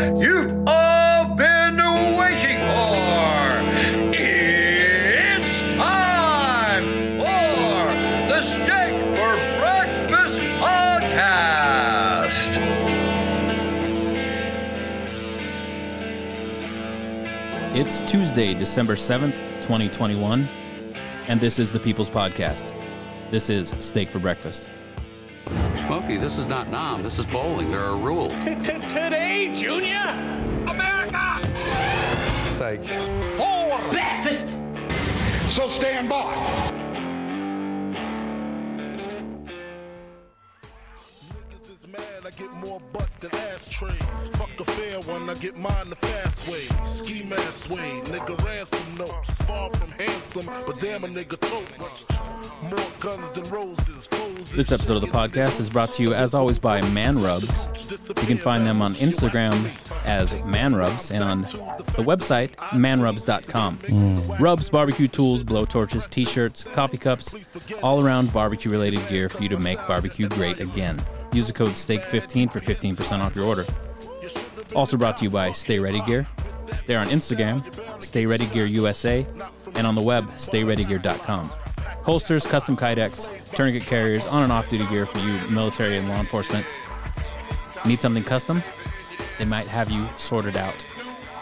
you've all been waiting for. It's time for the Steak for Breakfast podcast. It's Tuesday, December 7th, 2021, and this is the People's Podcast. This is Steak for Breakfast. Smokey, this is not Nam. This is bowling. There are rules. Today, Junior? America! Steak. Breakfast! So stand by. Mad, I get more butt than ashtrays. Fuck a fair one, I get mine the fast way. Ski mask way, nigga ransom notes. Far from handsome, but damn a nigga tote. This episode of the podcast is brought to you, as always, by Man Rubs. You can find them on Instagram as Man Rubs and on the website, manrubs.com. Hmm. Rubs, barbecue tools, blow torches, t shirts, coffee cups, all around barbecue related gear for you to make barbecue great again. Use the code STEAK15 for 15% off your order. Also brought to you by Stay Ready Gear. They're on Instagram, Stay Ready Gear USA, and on the web, StayReadyGear.com. Holsters, custom kydex, tourniquet carriers, on and off duty gear for you military and law enforcement. Need something custom? They might have you sorted out.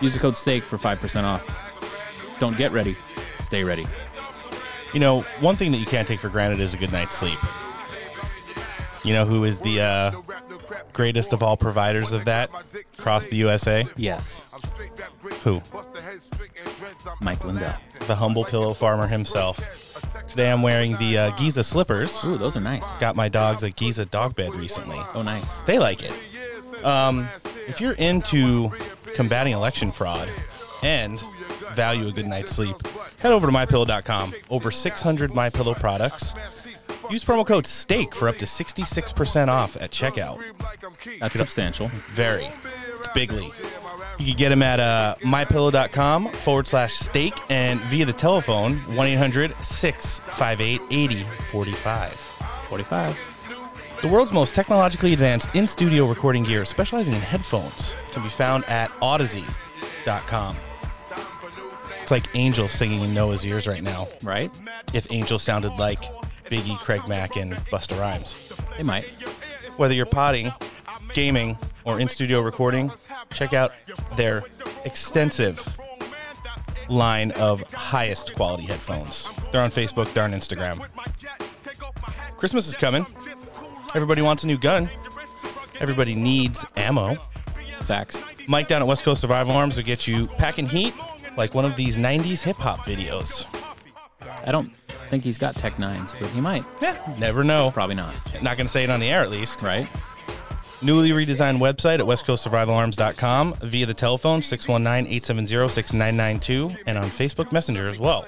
Use the code STEAK for 5% off. Don't get ready, stay ready. You know, one thing that you can't take for granted is a good night's sleep. You know who is the uh, greatest of all providers of that across the USA? Yes, Who? Mike Lindell. The humble pillow farmer himself. Today I'm wearing the uh, Giza slippers. Ooh, those are nice. Got my dogs a Giza dog bed recently. Oh, nice. They like it. Um, if you're into combating election fraud and value a good night's sleep, head over to mypillow.com. Over 600 MyPillow products. Use promo code STEAK for up to 66% off at checkout. That's substantial. Very. It's bigly. You can get them at uh, mypillow.com forward slash steak and via the telephone 1 800 658 8045. 45. The world's most technologically advanced in studio recording gear, specializing in headphones, can be found at Odyssey.com. It's like Angel singing in Noah's ears right now. Right? If Angel sounded like Biggie, Craig Mack, and Busta Rhymes. They might. Whether you're potting, gaming, or in studio recording, check out their extensive line of highest quality headphones. They're on Facebook, they're on Instagram. Christmas is coming. Everybody wants a new gun. Everybody needs ammo. Facts. Mike down at West Coast Survival Arms will get you packing heat like one of these 90s hip hop videos. I don't think he's got Tech Nines, but he might. Yeah, never know. Probably not. Not going to say it on the air at least. Right? Newly redesigned website at westcoastsurvivalarms.com via the telephone 619-870-6992 and on Facebook Messenger as well.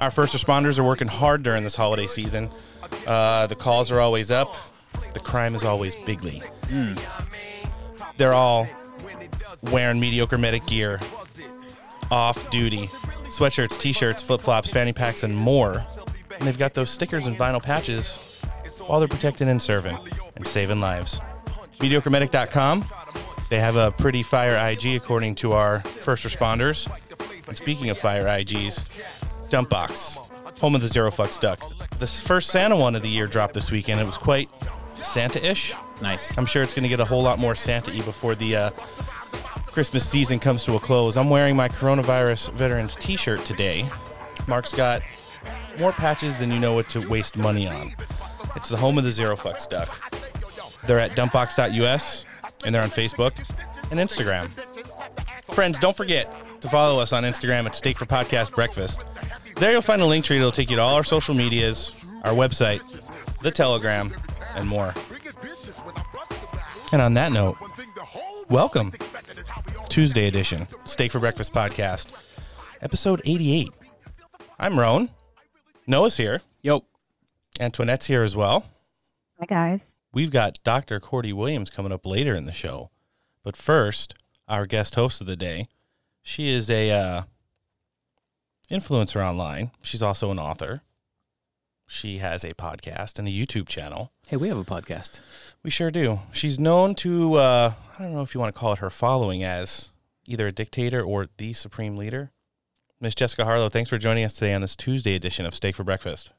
Our first responders are working hard during this holiday season. Uh, the calls are always up. The crime is always bigly. They're all wearing mediocre medic gear, off duty, sweatshirts, t-shirts, flip-flops, fanny packs, and more. And they've got those stickers and vinyl patches while they're protecting and serving and saving lives. MediocreMedic.com. They have a pretty fire IG according to our first responders. And speaking of fire IGs, Dump Box, home of the Zero Fucks Duck. This first Santa one of the year dropped this weekend. It was quite Santa-ish. Nice. I'm sure it's going to get a whole lot more Santa-y before the uh, Christmas season comes to a close. I'm wearing my coronavirus veterans T-shirt today. Mark's got more patches than you know what to waste money on. It's the home of the Zero Fucks Duck. They're at dumpbox.us and they're on Facebook and Instagram. Friends, don't forget to follow us on Instagram at Steak for Podcast Breakfast. There you'll find a link tree that'll take you to all our social medias, our website, the Telegram, and more. And on that note, welcome. Tuesday edition, Steak for Breakfast podcast, episode 88. I'm Roan. Noah's here. Yo. Antoinette's here as well. Hi, guys. We've got Dr. Cordy Williams coming up later in the show. But first, our guest host of the day. She is a uh, influencer online. She's also an author. She has a podcast and a YouTube channel. Hey, we have a podcast. We sure do. She's known to, uh, I don't know if you want to call it her following as either a dictator or the supreme leader. Miss Jessica Harlow, thanks for joining us today on this Tuesday edition of Steak for Breakfast.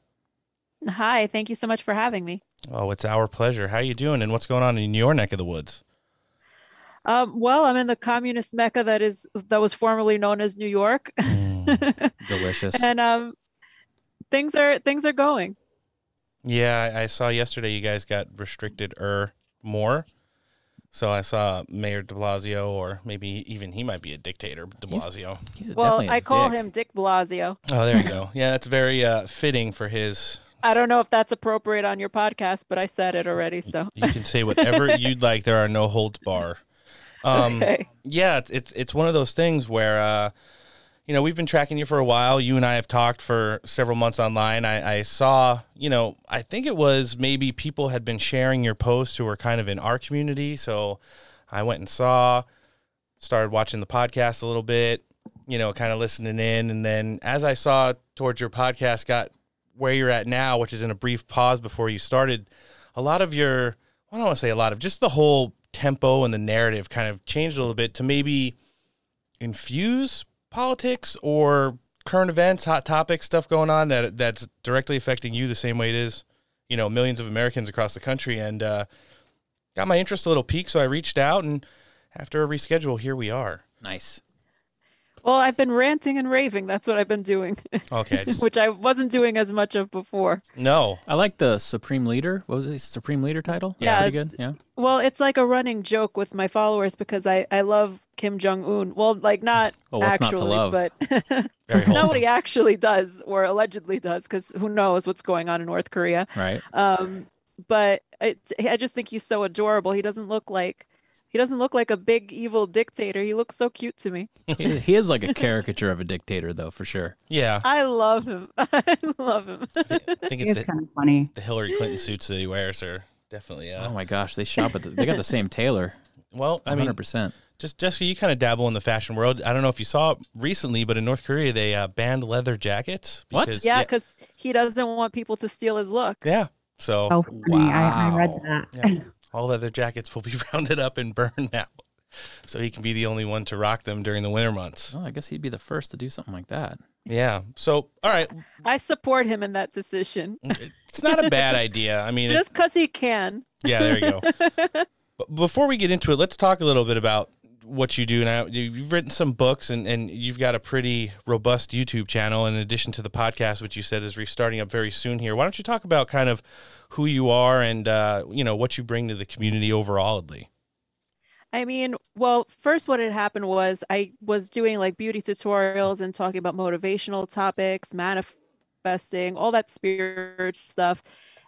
Hi, thank you so much for having me. Oh, it's our pleasure. How are you doing and what's going on in your neck of the woods? Um, well, I'm in the communist mecca that is that was formerly known as New York, Delicious. and um, things are things are going. Yeah, I I saw yesterday you guys got restricted er more. So I saw Mayor de Blasio, or maybe even he might be a dictator, de Blasio. He's Well, definitely a I call dick. him Dick Blasio. Oh, there you go. Yeah, that's very uh, fitting for his. I don't know if that's appropriate on your podcast, but I said it already. So You can say whatever you'd like. There are no holds bar. Um, okay. yeah, it's, it's it's one of those things where uh, you know we've been tracking you for a while. You and I have talked for several months online. I, I saw, you know, I think it was maybe people had been sharing your posts who were kind of in our community. So I went and saw, started watching the podcast a little bit, you know, kind of listening in, and then as I saw towards your podcast got where you're at now, which is in a brief pause before you started, a lot of your I don't want to say a lot of just the whole tempo and the narrative kind of changed a little bit to maybe infuse politics or current events, hot topics, stuff going on that that's directly affecting you the same way it is, you know, millions of Americans across the country. And uh, got my interest a little peaked, so I reached out, and after a reschedule, here we are. Nice. Well, I've been ranting and raving. That's what I've been doing, Okay, I just which I wasn't doing as much of before. no. I like the Supreme Leader. What was it? Supreme Leader title? That's Yeah. Pretty good. Yeah. Well, it's like a running joke with my followers because I I love Kim Jong Un. Well, like not Well, what's not to actually, love? but Very not what he actually does or allegedly does, because who knows what's going on in North Korea. Right. Um, but it, I just think he's so adorable. He doesn't look like he doesn't look like a big evil dictator. He looks so cute to me. he, he is like a caricature of a dictator, though, for sure. Yeah, I love him. I love him. I think it's It's the, kind of funny. the Hillary Clinton suits that he wears are definitely. Uh, Oh my gosh, they shop at the, they got the same tailor. well, I mean, 100%. just Jessica, you kind of dabble in the fashion world. I don't know if you saw recently, but in North Korea they uh, banned leather jackets. What? because- yeah, because he doesn't want people to steal his look. yeah. So Oh, funny. I, I read that. Yeah. all leather jackets will be rounded up and burned now, so he can be the only one to rock them during the winter months. Well, I guess he'd be the first to do something like that. Yeah. So all right, I support him in that decision it's not a bad idea. I mean, just because he can. Yeah, there you go. but before we get into it, let's talk a little bit about what you do now. You've written some books and, and you've got a pretty robust YouTube channel in addition to the podcast, which you said is restarting up very soon here. Why don't you talk about kind of who you are and, uh, you know, what you bring to the community overalledly? I mean, well, first, what had happened was I was doing like beauty tutorials and talking about motivational topics, manifesting, all that spirit stuff.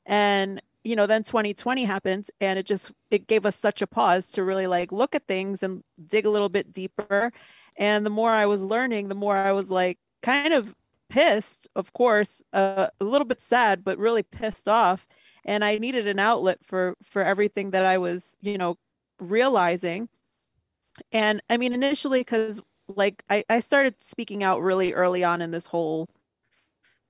And, you know, then 2020 happened and it just, it gave us such a pause to really like look at things and dig a little bit deeper. And the more I was learning, the more I was like kind of pissed, of course, uh, a little bit sad, but really pissed off. And I needed an outlet for, for everything that I was, you know, realizing. And i mean initially because like I, I started speaking out really early on in this whole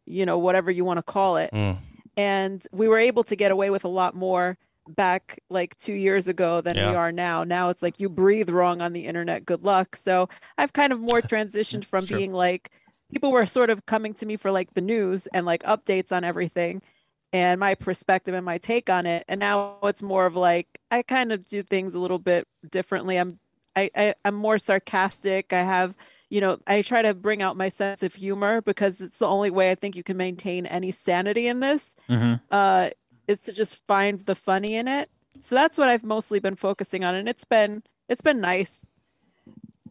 you know whatever you want to call it. Mm. and we were able to get away with a lot more back like two years ago than Yeah. we are now. Now it's like you breathe wrong on the internet good luck. So i've kind of more transitioned from being like people were sort of coming to me for like the news and like updates on everything and my perspective and my take on it. And now it's more of like i kind of do things a little bit differently. I'm I, I i'm more sarcastic. I have you know i try to bring out my sense of humor because it's the only way i think you can maintain any sanity in this Mm-hmm. uh is to just find the funny in it. So that's what i've mostly been focusing on. And it's been it's been nice.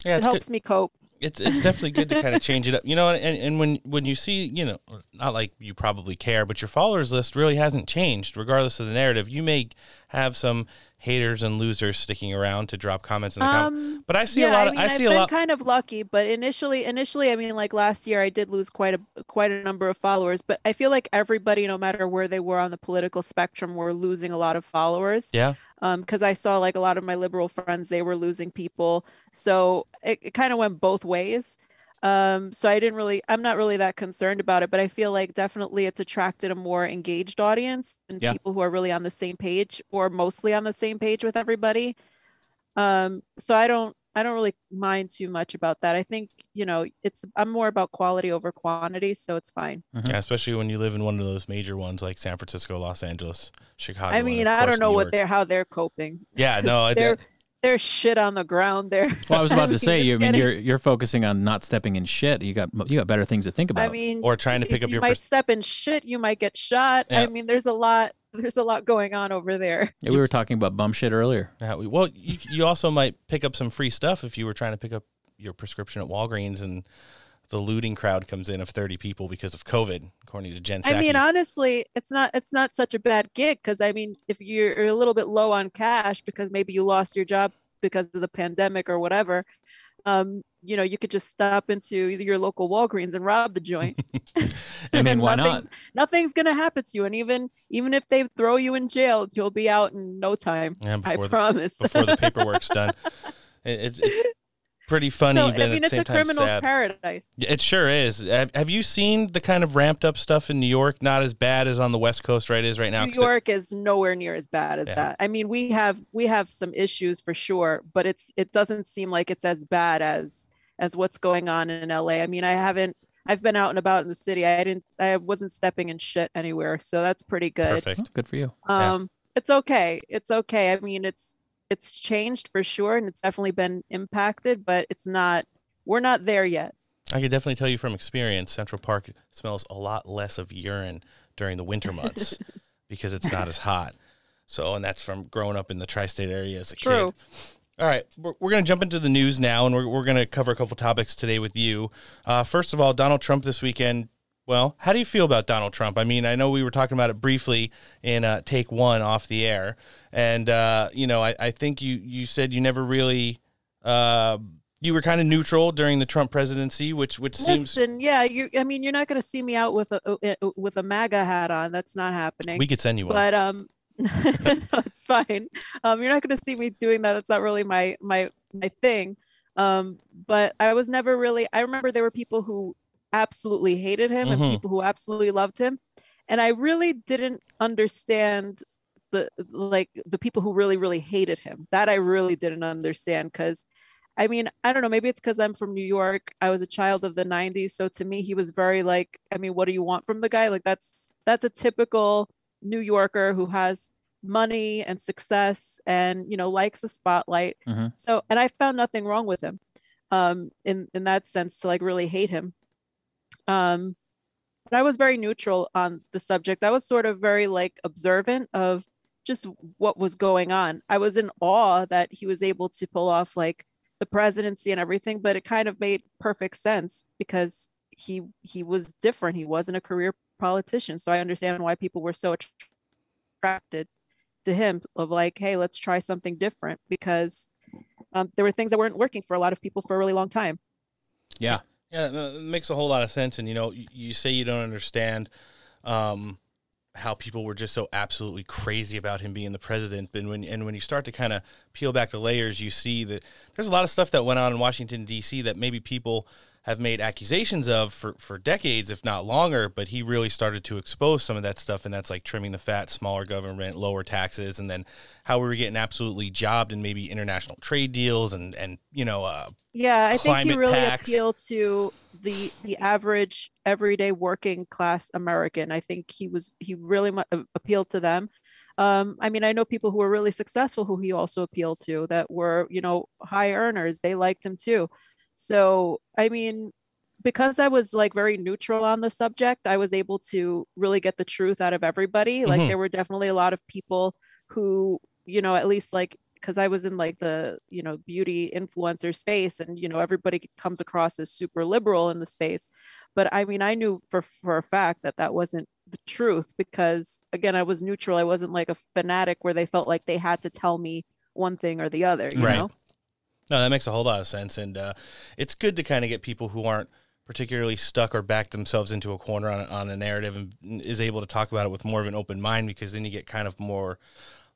Yeah, it helps good. me cope It's it's definitely good to kind of change it up, you know. And, and when when you see, you know, not like you probably care, but your followers list really hasn't changed, regardless of the narrative. You may have some haters and losers sticking around to drop comments in the comments, Um, but I see yeah, a lot. I Of, mean, I see a been lot. kind of lucky, but initially, initially, I mean, like last year, I did lose quite a quite a number of followers. But I feel like everybody, no matter where they were on the political spectrum, were losing a lot of followers. yeah, Um, because I saw like a lot of my liberal friends, they were losing people, so it, it kind of went both ways. Um, so I didn't really, I'm not really that concerned about it, but I feel like definitely it's attracted a more engaged audience and Yeah. people who are really on the same page or mostly on the same page with everybody. Um, so I don't, I don't really mind too much about that. I think, you know, it's, I'm more about quality over quantity, so it's fine. Yeah, especially when you live in one of those major ones like San Francisco, Los Angeles, Chicago. I mean, I don't know New what York. they're, how they're coping. Yeah, no, I, They're, they're shit on the ground there. Well, I was about to mean, say, you. I mean, getting- you're you're focusing on not stepping in shit. You got you got better things to think about. I mean, Or trying to pick you- up you your might pers- step in shit. You might get shot. Yeah. I mean, there's a lot. There's a lot going on over there. Yeah, we were talking about bum shit earlier. Yeah, we- well, you, you also might pick up some free stuff if you were trying to pick up your prescription at Walgreens and the looting crowd comes in of 30 people because of COVID, according to Jen Psaki. I mean, honestly, it's not. It's not such a bad gig because I mean, if you're a little bit low on cash because maybe you lost your job because of the pandemic or whatever, um, you know, you could just stop into your local Walgreens and rob the joint. I mean, why not? nothing's, Nothing's gonna happen to you, and even even if they throw you in jail, you'll be out in no time. Yeah, I the- promise. before the paperwork's done. It, it's, it's pretty funny, so, but I mean, the it's same a time criminal's sad. paradise. It sure is. Have, have you seen the kind of ramped up stuff in New York? Not as bad as on the West Coast, right? Is right now. New York is nowhere near as bad as Yeah. that. I mean, we have we have some issues for sure, but it's it doesn't seem like it's as bad as as what's going on in LA. I mean, I haven't I've been out and about in the city. I didn't I wasn't stepping in shit anywhere, so that's pretty good. Perfect. Good for you. Yeah. Um it's okay. It's okay. I mean, it's it's changed for sure and it's definitely been impacted, but it's not we're not there yet. I can definitely tell you from experience, Central Park smells a lot less of urine during the winter months because it's not as hot. So, and that's from growing up in the tri-state area as a True. kid. All right, we're, we're going to jump into the news now, and we're, we're going to cover a couple topics today with you. Uh, first of all, Donald Trump this weekend. Well, how do you feel about Donald Trump? I mean, I know we were talking about it briefly in uh, take one off the air, and uh, you know, I, I think you you said you never really. Uh, you were kind of neutral during the Trump presidency, which which seems Listen, yeah, you I mean, you're not going to see me out with a uh, uh, with a MAGA hat on. That's not happening. we could send you one. but um no, it's fine um you're not going to see me doing that that's not really my my my thing um but i was never really i remember there were people who absolutely hated him Mhm. and people who absolutely loved him. And i really didn't understand the like the people who really really hated him. That i really didn't understand because i mean i don't know maybe it's because i'm from new york. I was a child of the 90s so to me he was very like i mean what do you want from the guy? Like that's that's a typical new yorker who has money and success and you know likes the spotlight. Mhm. so and i found nothing wrong with him um in in that sense to like really hate him um but i was very neutral on the subject. I was sort of very like observant of just what was going on. I was in awe that he was able to pull off like the presidency and everything but it kind of made perfect sense because he he was different. He wasn't a career politician. So i understand why people were so attracted to him of like hey let's try something different because um, there were things that weren't working for a lot of people for a really long time. Yeah. Yeah, it makes a whole lot of sense. And you know, you, you say you don't understand um, how people were just so absolutely crazy about him being the president. And when and when you start to kind of peel back the layers, you see that there's a lot of stuff that went on in Washington D.C. that maybe people have made accusations of for, for decades, if not longer. But he really started to expose some of that stuff, and that's like trimming the fat, smaller government, lower taxes, and then how we were getting absolutely jobbed in maybe international trade deals and and you know uh, Yeah, I think he really pacts. appealed to the the average everyday working class American. I think he was he really mu- appealed to them. Um, I mean, I know people who were really successful who he also appealed to that were you know high earners. They liked him too. So I mean, because I was like very neutral on the subject, I was able to really get the truth out of everybody. Like Mhm. there were definitely a lot of people who you know at least like because I was in like the you know beauty influencer space and you know everybody comes across as super liberal in the space but I mean I knew for for a fact that that wasn't the truth because again I was neutral I wasn't like a fanatic where they felt like they had to tell me one thing or the other you Right. know No, that makes a whole lot of sense, and uh, it's good to kind of get people who aren't particularly stuck or back themselves into a corner on, on a narrative and is able to talk about it with more of an open mind because then you get kind of more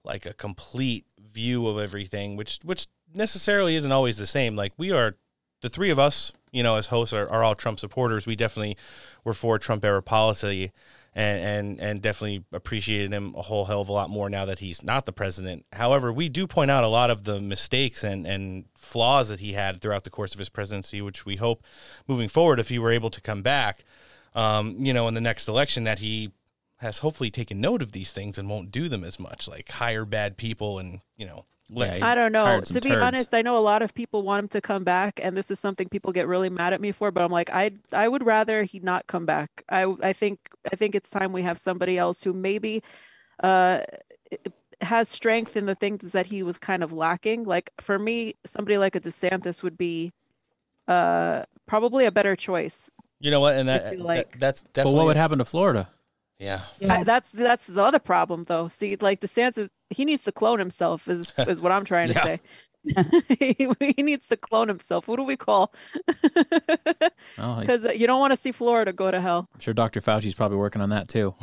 like a complete view of everything, which which necessarily isn't always the same. Like we are the three of us, you know, as hosts are, are all Trump supporters. We definitely were for Trump era policy and, and and definitely appreciated him a whole hell of a lot more now that he's not the president. However, we do point out a lot of the mistakes and, and flaws that he had throughout the course of his presidency, which we hope moving forward, if he were able to come back, um, you know, in the next election, that he has hopefully taken note of these things and won't do them as much, like hire bad people and you know. Let, Yeah, I don't know. To be turds. honest, I know a lot of people want him to come back, and this is something people get really mad at me for. But I'm like, I I would rather he not come back. I I think I think it's time we have somebody else who maybe uh has strength in the things that he was kind of lacking. Like for me, somebody like a DeSantis would be uh probably a better choice. you know what? And that, feel that- like- that's But what would happen to Florida? Yeah, I- that's that's the other problem though. See, like DeSantis, he needs to clone himself. Is is what I'm trying to say. he, he needs to clone himself. What do we call? Oh, Because uh, you don't want to see Florida go to hell. I'm sure Dr. Fauci's probably working on that too.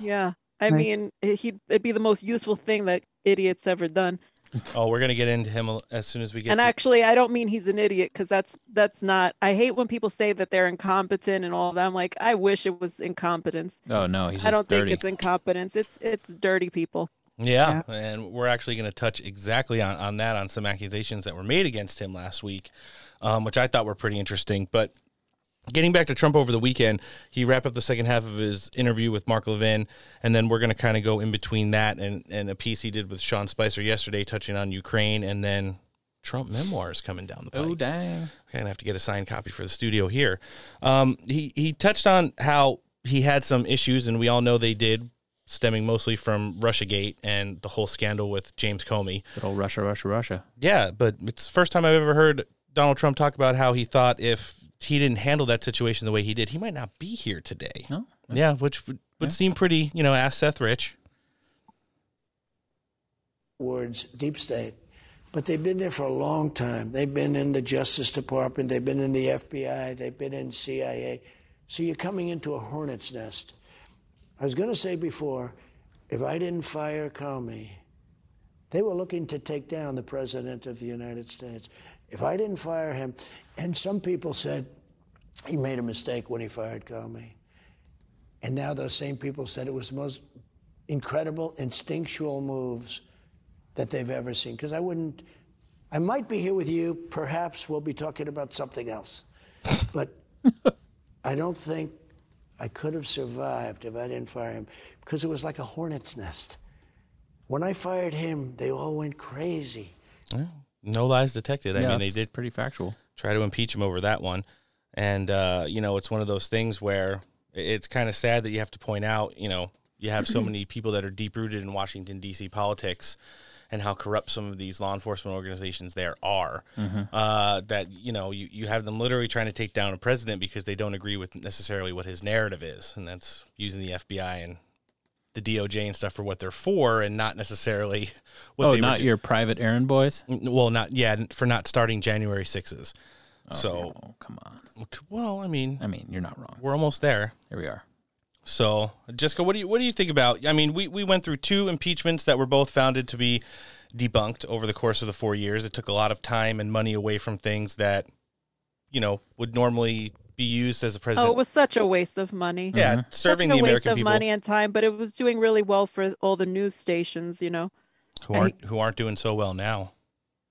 Yeah, I Right. mean, he it'd be the most useful thing that idiot's ever done. Oh, we're gonna get into him as soon as we get. And to, actually, I don't mean he's an idiot because that's that's not. I hate when people say that they're incompetent and all that. I'm like, I wish it was incompetence. Oh no, he's just I don't dirty. think it's incompetence. It's it's dirty people. yeah, and we're actually going to touch exactly on, on that on some accusations that were made against him last week, um, which I thought were pretty interesting. But getting back to Trump over the weekend, he wrapped up the second half of his interview with Mark Levin, and then we're going to kind of go in between that and, and a piece he did with Sean Spicer yesterday, touching on Ukraine, and then Trump memoirs coming down the pike. oh dang. I'm gonna have to get a signed copy for the studio here. Um, he he touched on how he had some issues, and we all know they did, stemming mostly from RussiaGate and the whole scandal with James Comey. Good old Russia, Russia, Russia. Yeah, but it's the first time I've ever heard Donald Trump talk about how he thought if he didn't handle that situation the way he did, he might not be here today. No? Yeah, which would, would seem pretty, you know, ask Seth Rich. towards deep state, but they've been there for a long time. They've been in the Justice Department, they've been in the FBI, they've been in CIA. So you're coming into a hornet's nest. I was going to say before, if I didn't fire Comey, they were looking to take down the President of the United States. If I didn't fire him, and some people said he made a mistake when he fired Comey. And now those same people said it was the most incredible instinctual moves that they've ever seen. Because I wouldn't, I might be here with you. Perhaps we'll be talking about something else. But I don't think I could have survived if I didn't fire him because it was like a hornet's nest. When I fired him, they all went crazy. No lies detected. I yeah, mean, they did pretty factual. try to impeach him over that one. And, uh, you know, it's one of those things where it's kind of sad that you have to point out, you know, you have so many people that are deep rooted in Washington, D.C. politics and how corrupt some of these law enforcement organizations there are. Uh, that, you know, you, you have them literally trying to take down a president because they don't agree with necessarily what his narrative is. And that's using the FBI and the DOJ and stuff for what they're for and not necessarily what oh, not your private errand boys. well, not yeah, for not starting January sixes. Oh, so, Oh, come on. well, I mean, I mean, you're not wrong. we're almost there. Here we are. So, Jessica, what do you what do you think about? I mean, we we went through two impeachments that were both founded to be debunked over the course of the four years. It took a lot of time and money away from things that you know would normally be used as a president. Oh, it was such a waste of money. yeah, Mm-hmm. serving such the a waste of people money and time, but it was doing really well for all the news stations. You know. who aren't who aren't doing so well now.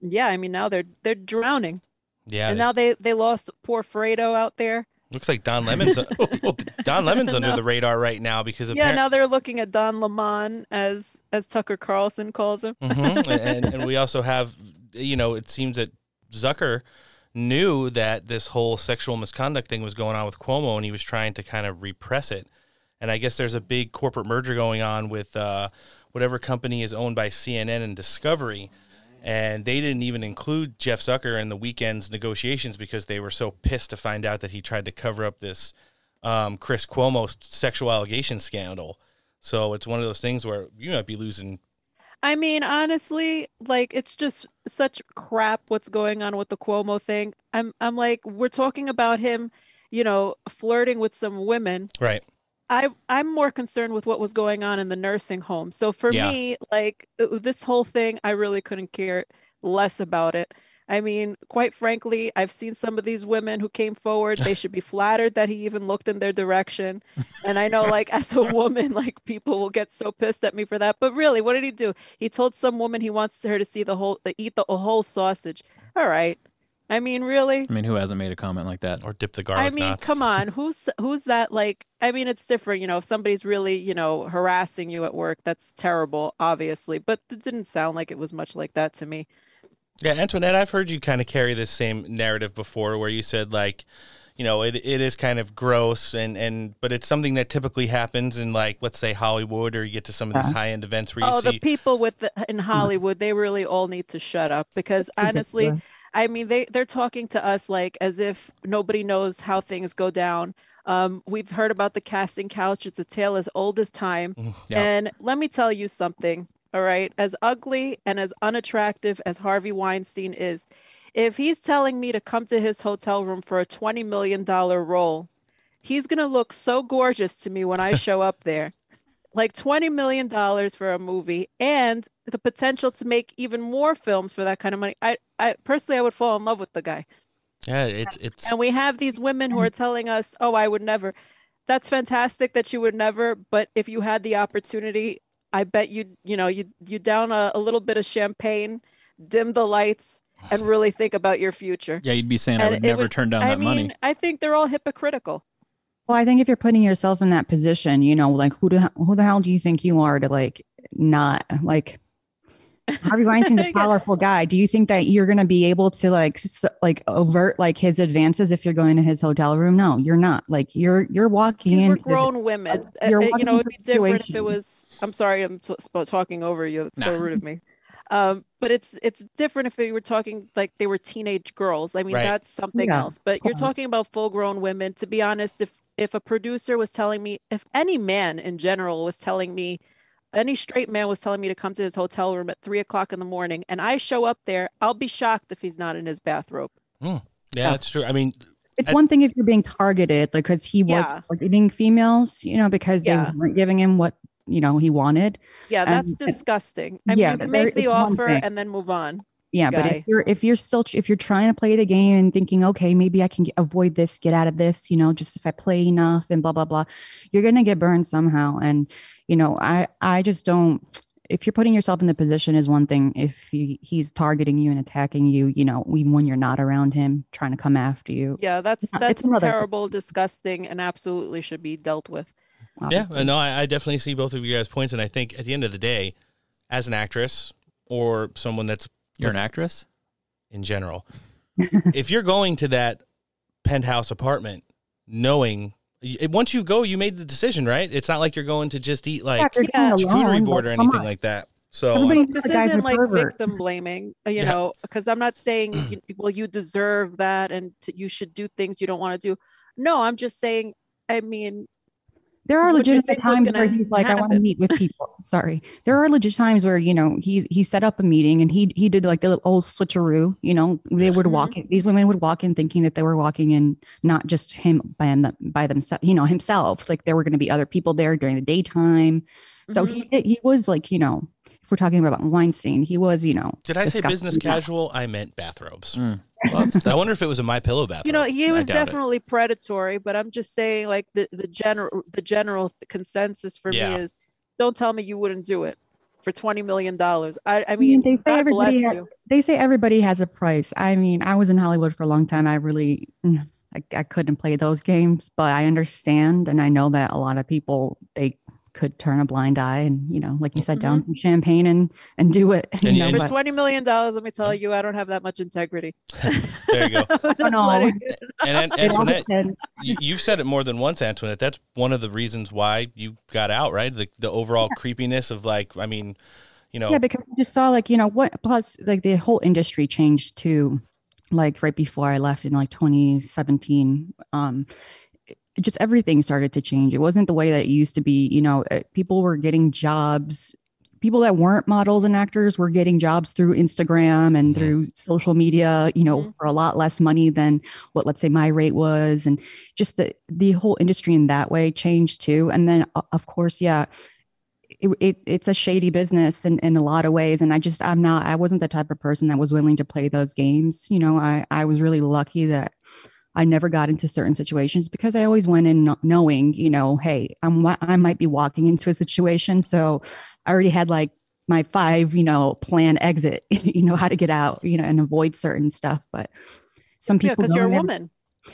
Yeah, I mean now they're they're drowning, Yeah, and now they they lost poor Fredo out there. looks like Don Lemon's Don Lemon's under the radar right now because of Yeah, appar- now they're looking at Don Lemon as as Tucker Carlson calls him. Mhm. and, and we also have, you know, it seems that Zucker knew that this whole sexual misconduct thing was going on with Cuomo, and he was trying to kind of repress it. And I guess there's a big corporate merger going on with uh, whatever company is owned by CNN and Discovery. And they didn't even include Jeff Zucker in the weekend's negotiations because they were so pissed to find out that he tried to cover up this um, Chris Cuomo sexual allegation scandal. So it's one of those things where you might be losing I mean, honestly, like it's just such crap what's going on with the Cuomo thing. I'm I'm like we're talking about him, you know, flirting with some women. right. I I'm more concerned with what was going on in the nursing home. So for Yeah. me, like this whole thing, I really couldn't care less about it. I mean, quite frankly, I've seen some of these women who came forward. They should be flattered that he even looked in their direction. And I know, like, as a woman, like, people will get so pissed at me for that. But really, what did he do? He told some woman he wants her to see the whole, to eat the a whole sausage. All right. I mean, really? I mean, who hasn't made a comment like that? Or dip the garlic I mean, knots. come on. Who's who's that like I mean, it's different, you know, if somebody's really, you know, harassing you at work, that's terrible, obviously. But it didn't sound like it was much like that to me. Yeah, Antoinette, I've heard you kind of carry this same narrative before where you said like, you know, it, it is kind of gross and, and but it's something that typically happens in like let's say Hollywood or you get to some of these uh-huh. Yeah. high end events where you Oh, see the people with the, in mm-hmm. Hollywood, they really all need to shut up because honestly, ridiculous. I mean, they they're talking to us like as if nobody knows how things go down. Um, we've heard about the casting couch; it's a tale as old as time. Mm, yeah. And let me tell you something. All right, as ugly and as unattractive as Harvey Weinstein is, if he's telling me to come to his hotel room for a twenty million dollar role, he's gonna look so gorgeous to me when I show up there. Like 20 million dollars for a movie and the potential to make even more films for that kind of money. I i personally i would fall in love with the guy. Yeah, it's it's and we have these women who are telling us oh i would never. That's fantastic that you would never but if you had the opportunity i bet you you know you you down a, a little bit of champagne dim the lights and really think about your future Yeah, you'd be saying I would it never turn down I that mean, money. i think they're all hypocritical Well, I think if you're putting yourself in that position, you know, like who do, who the hell do you think you are to like not like Harvey Weinstein's a powerful guy. Do you think that you're going to be able to like s- like overt like his advances if you're going to his hotel room? No, you're not. Like you're you're walking These in. were grown women. Uh, You're uh, you know, it'd be into a different if it was. I'm sorry, I'm t- talking over you. It's so rude of me. Um, but it's it's different if we were talking like they were teenage girls. I mean, Right. that's something Yeah. else. But you're Uh-huh. talking about full-grown women. To be honest, if if a producer was telling me, if any man in general was telling me, any straight man was telling me to come to his hotel room at three o'clock in the morning, and I show up there, I'll be shocked if he's not in his bathrobe. Hmm. yeah, that's true. I mean, It's I- one thing if you're being targeted, like because he was Yeah. targeting females, you know, because they Yeah. weren't giving him what you know he wanted. Yeah, that's Um, disgusting. I mean, yeah, you can make the offer and then move on. Yeah, but if you're if you're still if you're trying to play the game and thinking, okay, maybe I can get, avoid this, get out of this, you know, just if I play enough and blah blah blah, you're gonna get burned somehow. And you know, I I just don't. If you're putting yourself in the position is one thing. If he, he's targeting you and attacking you, you know, even when you're not around him, trying to come after you. Yeah, that's It's that's another thing. terrible, disgusting, and absolutely should be dealt with. Yeah, I know. I, I definitely see both of you guys' points, and I think at the end of the day, as an actress or someone that's You're an actress in general, if you're going to that penthouse apartment, knowing once you go, you made the decision, right? It's not like you're going to just eat like if you're charcuterie alone, board or anything on. like that. So Everybody um, this the guy's a isn't like pervert. victim blaming, you Yeah. know, because I'm not saying, you, well, you deserve that and t- you should do things you don't want to do. No, I'm just saying, I mean, There are what legitimate times where he's like, I want to meet with people. Sorry. There are legit times where, you know, he he set up a meeting and he he did like the little old switcheroo, you know, they would Mm-hmm. walk in, these women would walk in thinking that they were walking in not just him by them by themselves, you know, himself. Like there were going to be other people there during the daytime. So he Mm-hmm. did, he was like, you know, we're talking about Weinstein, he was, you know. did I say business casual? I meant bathrobes. Mm. I wonder if it was a my pillow bathrobe. you know, he was doubt it. definitely predatory, but I'm just saying, like the the general the general consensus for Yeah. me is, don't tell me you wouldn't do it for twenty million dollars. I I I mean, mean, they say God bless everybody ha- they say everybody has a price. I mean, I was in Hollywood for a long time. I really mm, I, I couldn't play those games, but I understand and I know that a lot of people they could turn a blind eye and you know, like you said, down some champagne and and do it. You And- know, For but- twenty million dollars, let me tell you, I don't have that much integrity. There you go. Just no. letting you And An- It all Antoinette, you, you've said it more than once, Antoinette. That's one of the reasons why you got out, right? The the overall creepiness of like, I mean, you know, Yeah, because I just saw like, you know, what plus like the whole industry changed too. Like right before I left in like 2017. Um it- just everything started to change. It wasn't the way that it used to be. You know, uh, people were getting jobs. People that weren't models and actors were getting jobs through Instagram and through social media, you know, for a lot less money than what let's say my rate was. And just the the whole industry in that way changed too. And then of course, yeah, it, it, it's a shady business in, in a lot of ways. And I just, I'm not, I wasn't the type of person that was willing to play those games. You know, I, I was really lucky that I never got into certain situations because I always went in knowing, you know, hey, I'm, I might be walking into a situation. So I already had like my five, you know, plan exit, you know, how to get out, you know, and avoid certain stuff. But some people, yeah, because you're a woman.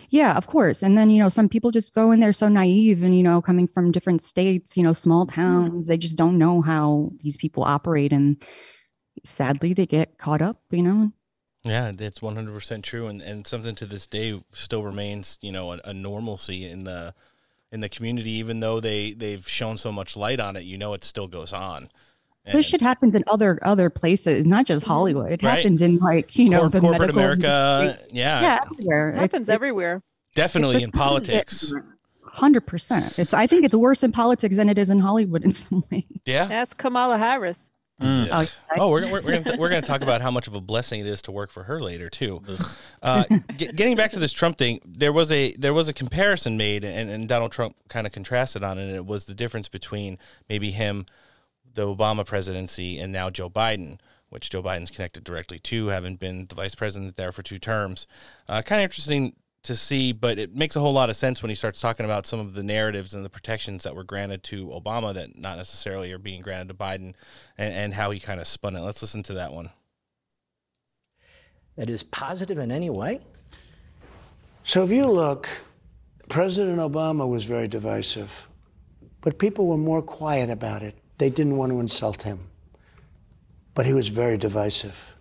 Yeah, of course. And then, you know, some people just go in there so naive and, you know, coming from different states, you know, small mm-hmm. towns, they just don't know how these people operate. And sadly, they get caught up, you know. Yeah, it's 100% true. And, and something to this day still remains, you know, a, a normalcy in the, in the community, even though they, they've shown so much light on it, you know, it still goes on. And this shit happens in other other places, not just mm-hmm. Hollywood. It right. happens in like you know the corporate America. Yeah, yeah, everywhere. It happens it's, everywhere. Definitely in politics. Hundred percent. It's. I think it's worse in politics than it is in Hollywood in some ways. Yeah. Ask Kamala Harris. Mm. Okay. Oh, we're, we're, we're, gonna, we're gonna talk about how much of a blessing it is to work for her later too. Uh, get, getting back to this Trump thing, there was a there was a comparison made, and, and Donald Trump kind of contrasted on it. And it was the difference between maybe him the Obama presidency and now Joe Biden, which Joe Biden's connected directly to, having been the vice president there for two terms. Uh, kind of interesting to see, but it makes a whole lot of sense when he starts talking about some of the narratives and the protections that were granted to Obama that not necessarily are being granted to Biden and, and how he kind of spun it. Let's listen to that one. That is positive in any way? So if you look, President Obama was very divisive, but people were more quiet about it. They didn't want to insult him, but he was very divisive.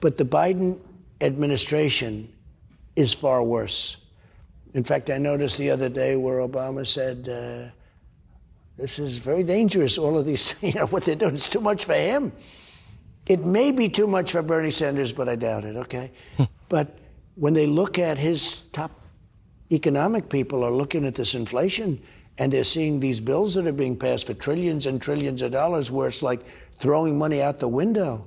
But the Biden administration is far worse. In fact, I noticed the other day where Obama said, uh, This is very dangerous, all of these, you know, what they're doing. It's too much for him. It may be too much for Bernie Sanders, but I doubt it, okay? but when they look at his top economic people are looking at this inflation, and they're seeing these bills that are being passed for trillions and trillions of dollars where it's like throwing money out the window.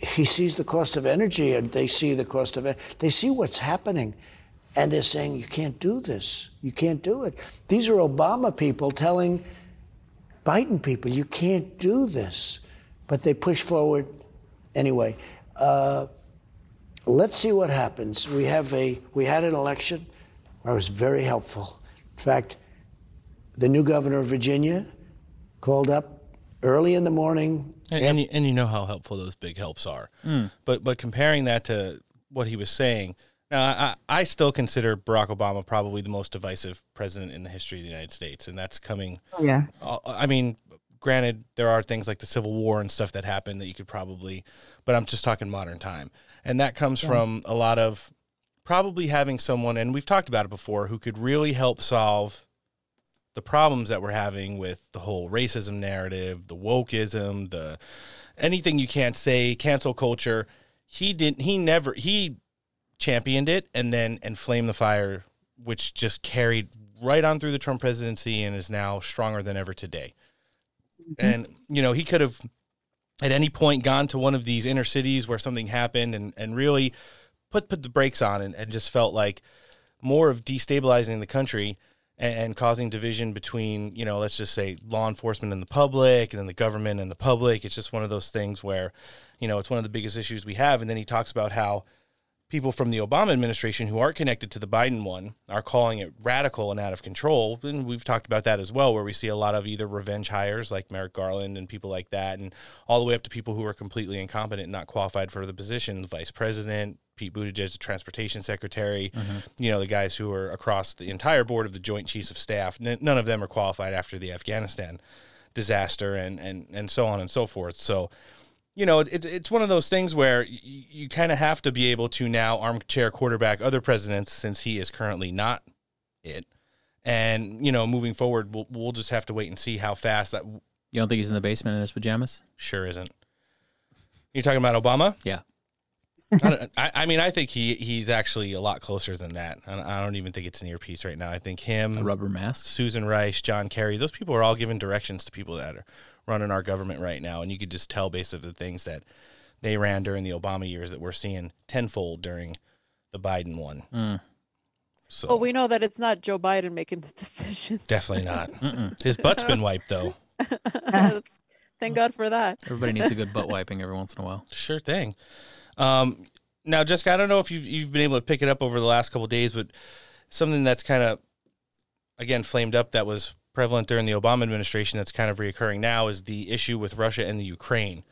He sees the cost of energy and they see the cost of. They see what's happening and they're saying, you can't do this. You can't do it. These are Obama people telling Biden people, you can't do this. But they push forward anyway. Uh, let's see what happens. We have a we had an election. I was very helpful. In fact, the new governor of Virginia called up early in the morning. And, and, you, and you know how helpful those big helps are. Mm. But but comparing that to what he was saying, now I, I still consider Barack Obama probably the most divisive president in the history of the United States, and that's coming. Oh, yeah. I mean, granted, there are things like the Civil War and stuff that happened that you could probably, but I'm just talking modern time, and that comes yeah. from a lot of probably having someone, and we've talked about it before, who could really help solve the problems that we're having with the whole racism narrative, the wokeism, the anything you can't say, cancel culture. He didn't. He never. He championed it and then and inflamed the fire, which just carried right on through the Trump presidency and is now stronger than ever today. Mm-hmm. And you know, he could have at any point gone to one of these inner cities where something happened and and really put put the brakes on and, and just felt like more of destabilizing the country and, causing division between you know let's just say law enforcement and the public and then the government and the public it's just one of those things where you know it's one of the biggest issues we have and then he talks about how people from the Obama administration who aren't connected to the Biden one are calling it radical and out of control. And we've talked about that as well, where we see a lot of either revenge hires like Merrick Garland and people like that, and all the way up to people who are completely incompetent and not qualified for the position, vice president, Pete Buttigieg, the transportation secretary, mm-hmm. you know, the guys who are across the entire board of the Joint Chiefs of Staff. N- none of them are qualified after the Afghanistan disaster and, and, and so on and so forth. So, you know, it, it's one of those things where you, you kind of have to be able to now armchair quarterback other presidents since he is currently not it. And, you know, moving forward, we'll, we'll just have to wait and see how fast that. You don't think he's in the basement in his pajamas? Sure isn't. You're talking about Obama? Yeah. I, I, mean, I think he he's actually a lot closer than that. I don't even think it's an earpiece right now. I think him, a rubber mask, Susan Rice, John Kerry, those people are all giving directions to people that are running our government right now, and you could just tell based on the things that they ran during the Obama years that we're seeing tenfold during the Biden one. Mm. So Well, we know that it's not Joe Biden making the decisions. definitely not. His butt's been wiped though. Thank God for that. Everybody needs a good butt wiping every once in a while. Sure thing. Um, now, Jessica, I don't know if you've you've been able to pick it up over the last couple days, but something that's kind of again flamed up that was prevalent during the Obama administration that's kind of reoccurring now is the issue with Russia and the Ukraine.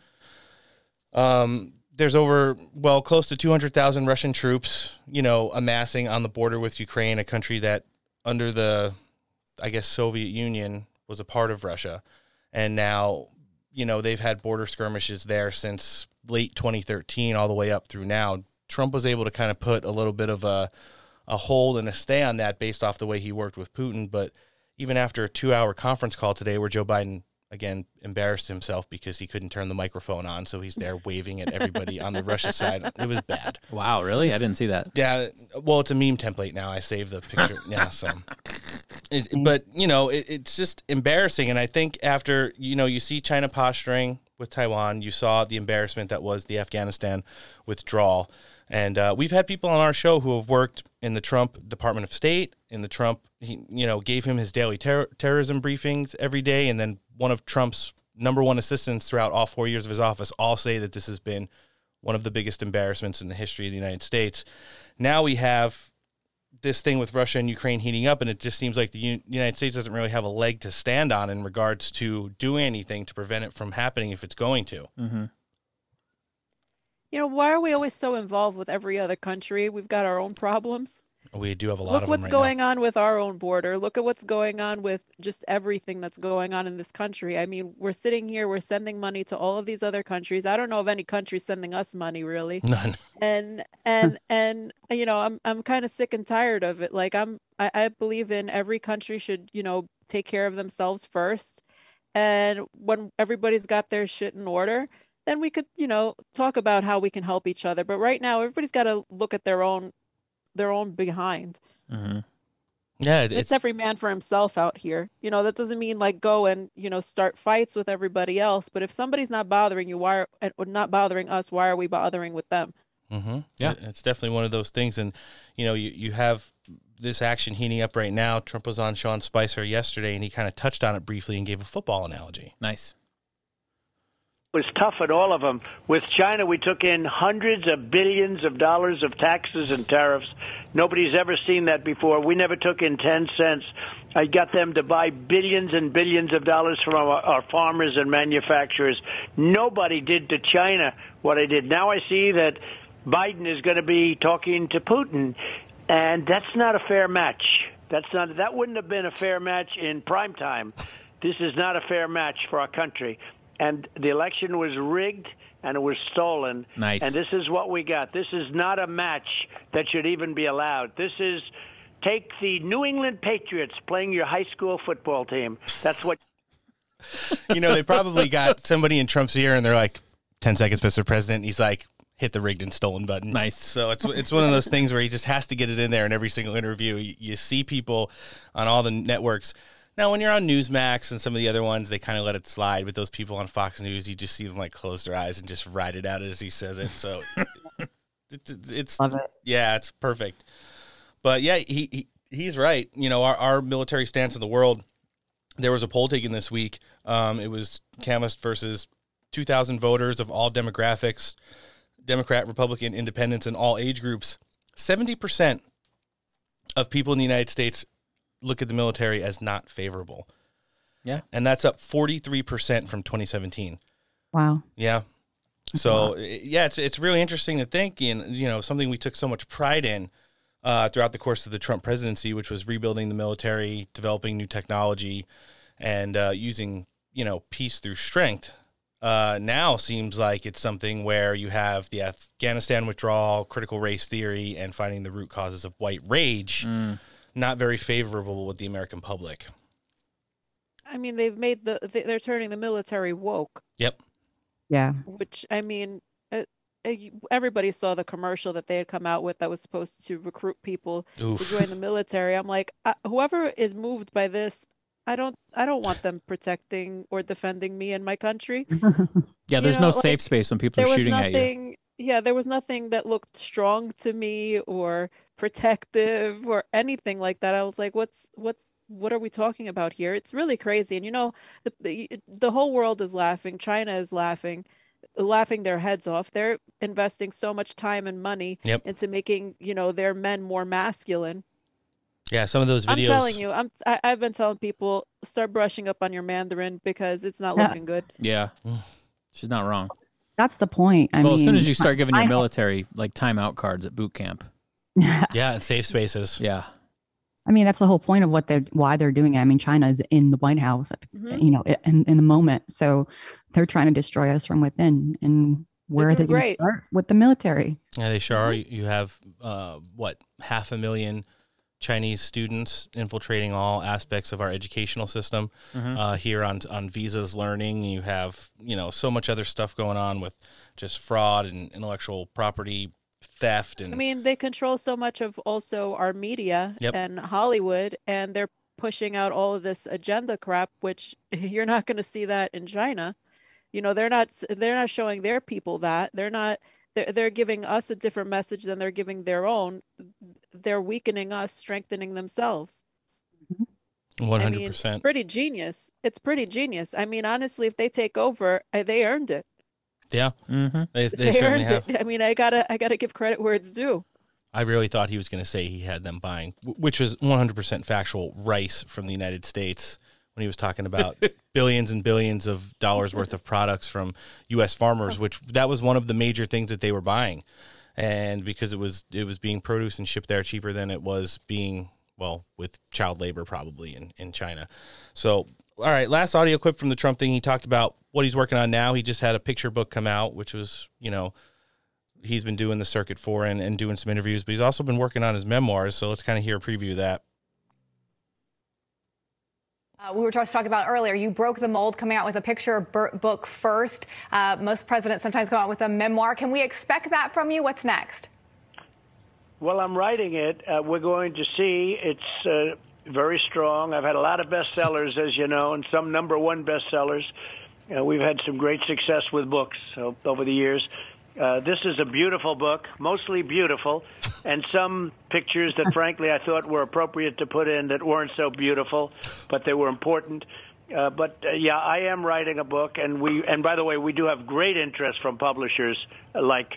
Um, there's over well close to 200,000 Russian troops, you know, amassing on the border with Ukraine, a country that under the I guess Soviet Union was a part of Russia. And now, you know, they've had border skirmishes there since late 2013 all the way up through now. Trump was able to kind of put a little bit of a a hold and a stay on that based off the way he worked with Putin, but even after a 2-hour conference call today where Joe Biden again embarrassed himself because he couldn't turn the microphone on, so he's there waving at everybody on the Russia side. It was bad. Wow, really? I didn't see that. Yeah, well, it's a meme template now. I save the picture. yeah, so. It's, but you know, it, it's just embarrassing, and I think after you know you see China posturing with Taiwan, you saw the embarrassment that was the Afghanistan withdrawal, and uh, we've had people on our show who have worked in the Trump Department of State, in the Trump, he, you know, gave him his daily ter- terrorism briefings every day, and then one of Trump's number one assistants throughout all four years of his office all say that this has been one of the biggest embarrassments in the history of the United States. Now we have this thing with Russia and Ukraine heating up, and it just seems like the U- United States doesn't really have a leg to stand on in regards to doing anything to prevent it from happening if it's going to. Mm-hmm. You know, why are we always so involved with every other country? We've got our own problems. We do have a lot Look of what's right going on with our own border. Look at what's going on with just everything that's going on in this country. I mean, we're sitting here, we're sending money to all of these other countries. I don't know of any country sending us money really. None. And and and you know, I'm I'm kind of sick and tired of it. Like I'm I, I believe in every country should, you know, take care of themselves first. And when everybody's got their shit in order, then we could, you know, talk about how we can help each other. But right now, everybody's got to look at their own, their own behind. Mm-hmm. Yeah, It's, it's every man for himself out here. You know, that doesn't mean like go and you know start fights with everybody else. But if somebody's not bothering you, why are, not bothering us? Why are we bothering with them? Mm-hmm. Yeah. It's definitely one of those things, and you know, you you have this action heating up right now. Trump was on Sean Spicer yesterday, and he kind of touched on it briefly and gave a football analogy. Nice. Was tough at all of them. With China, we took in hundreds of billions of dollars of taxes and tariffs. Nobody's ever seen that before. We never took in 10 cents. I got them to buy billions and billions of dollars from our, our farmers and manufacturers. Nobody did to China what I did. Now I see that Biden is going to be talking to Putin, and that's not a fair match. That's not. That wouldn't have been a fair match in prime time. This is not a fair match for our country. And the election was rigged and it was stolen. Nice. And this is what we got. This is not a match that should even be allowed. This is take the New England Patriots playing your high school football team. That's what You know, they probably got somebody in Trump's ear, and they're like, 10 seconds, Mr. President." He's like, "Hit the rigged and stolen button." Nice. So it's it's one of those things where he just has to get it in there in every single interview. You, you see people on all the networks. Now, when you're on Newsmax and some of the other ones, they kind of let it slide. But those people on Fox News, you just see them like close their eyes and just ride it out as he says it. So it's, it's it. yeah, it's perfect. But yeah, he, he he's right. You know, our, our military stance in the world. There was a poll taken this week. Um, it was canvassed versus 2,000 voters of all demographics, Democrat, Republican, Independents, and all age groups. 70% of people in the United States look at the military as not favorable. Yeah. And that's up 43% from 2017. Wow. Yeah. So yeah, it's it's really interesting to think, and you know, something we took so much pride in uh, throughout the course of the Trump presidency, which was rebuilding the military, developing new technology, and uh, using you know peace through strength. Uh, now seems like it's something where you have the Afghanistan withdrawal, critical race theory, and finding the root causes of white rage. Not very favorable with the American public. I mean, they've made the they- they're turning the military woke. Yep. Yeah. which I mean, uh, uh, you- everybody saw the commercial that they had come out with that was supposed to recruit people Oof. to join the military. I'm like, uh, whoever is moved by this, I don't, I don't want them protecting or defending me and my country. Yeah, You there's know, no like, safe space when people There are was shooting at you. Nothing. yeah, there was nothing that looked strong to me or protective or anything like that. I was like, what's what's what are we talking about here? It's really crazy. And you know, the the, the whole world is laughing. China is laughing, laughing their heads off. They're investing so much time and money Yep. into making, you know, their men more masculine. Yeah, some of those videos. I'm telling you, I'm I, I've been telling people start brushing up on your Mandarin because it's not Yeah. looking good. Yeah. Mm. She's not wrong. That's the point. I well, mean, as soon as you start giving your I- military like timeout cards at boot camp. yeah, and safe spaces. Yeah. I mean, that's the whole point of what they're why they're doing it. I mean, China is in the White House, at the, Mhm. you know, in, in the moment. So they're trying to destroy us from within. And where are they going to start with the military? Yeah, they sure are. Mm-hmm. You have uh, what half a million Chinese students infiltrating all aspects of our educational system Mhm. uh, here on on visas learning. You have you know so much other stuff going on with just fraud and intellectual property theft and I mean, they control so much of also our media Yep. and Hollywood, and they're pushing out all of this agenda crap, which you're not going to see that in China. You know, they're not they're not showing their people that. They're not they're, they're giving us a different message than they're giving their own. They're weakening us, strengthening themselves. one I hundred mean, percent. pretty genius. It's pretty genius. I mean, honestly, if they take over, uh, they earned it. Yeah, mm-hmm. they, they, They, certainly earned have. it. I mean, I gotta I gotta give credit where it's due. I really thought he was going to say he had them buying, which was 100% factual, rice from the United States when he was talking about billions and billions of dollars worth of products from U.S. farmers, oh. which that was one of the major things that they were buying, and because it was it was being produced and shipped there cheaper than it was being well with child labor probably in in China. So all right, last audio clip from the Trump thing. He talked about what he's working on now. He just had a picture book come out, which was you know he's been doing the circuit for and, and doing some interviews, but he's also been working on his memoirs. So let's kind of hear a preview of that. Uh, we were just talking about earlier. You broke the mold coming out with a picture book first. Uh, most presidents sometimes come out with a memoir. Can we expect that from you? What's next? Well, I'm writing it. Uh, we're going to see. It's uh, very strong. I've had a lot of bestsellers, as you know, and some number one bestsellers. Uh, we've had some great success with books over the years. Uh, this is a beautiful book, mostly beautiful, and some pictures that, frankly, I thought were appropriate to put in that weren't so beautiful, but they were important. Uh, but uh, yeah, I am writing a book, and we. And by the way, we do have great interest from publishers. uh, Like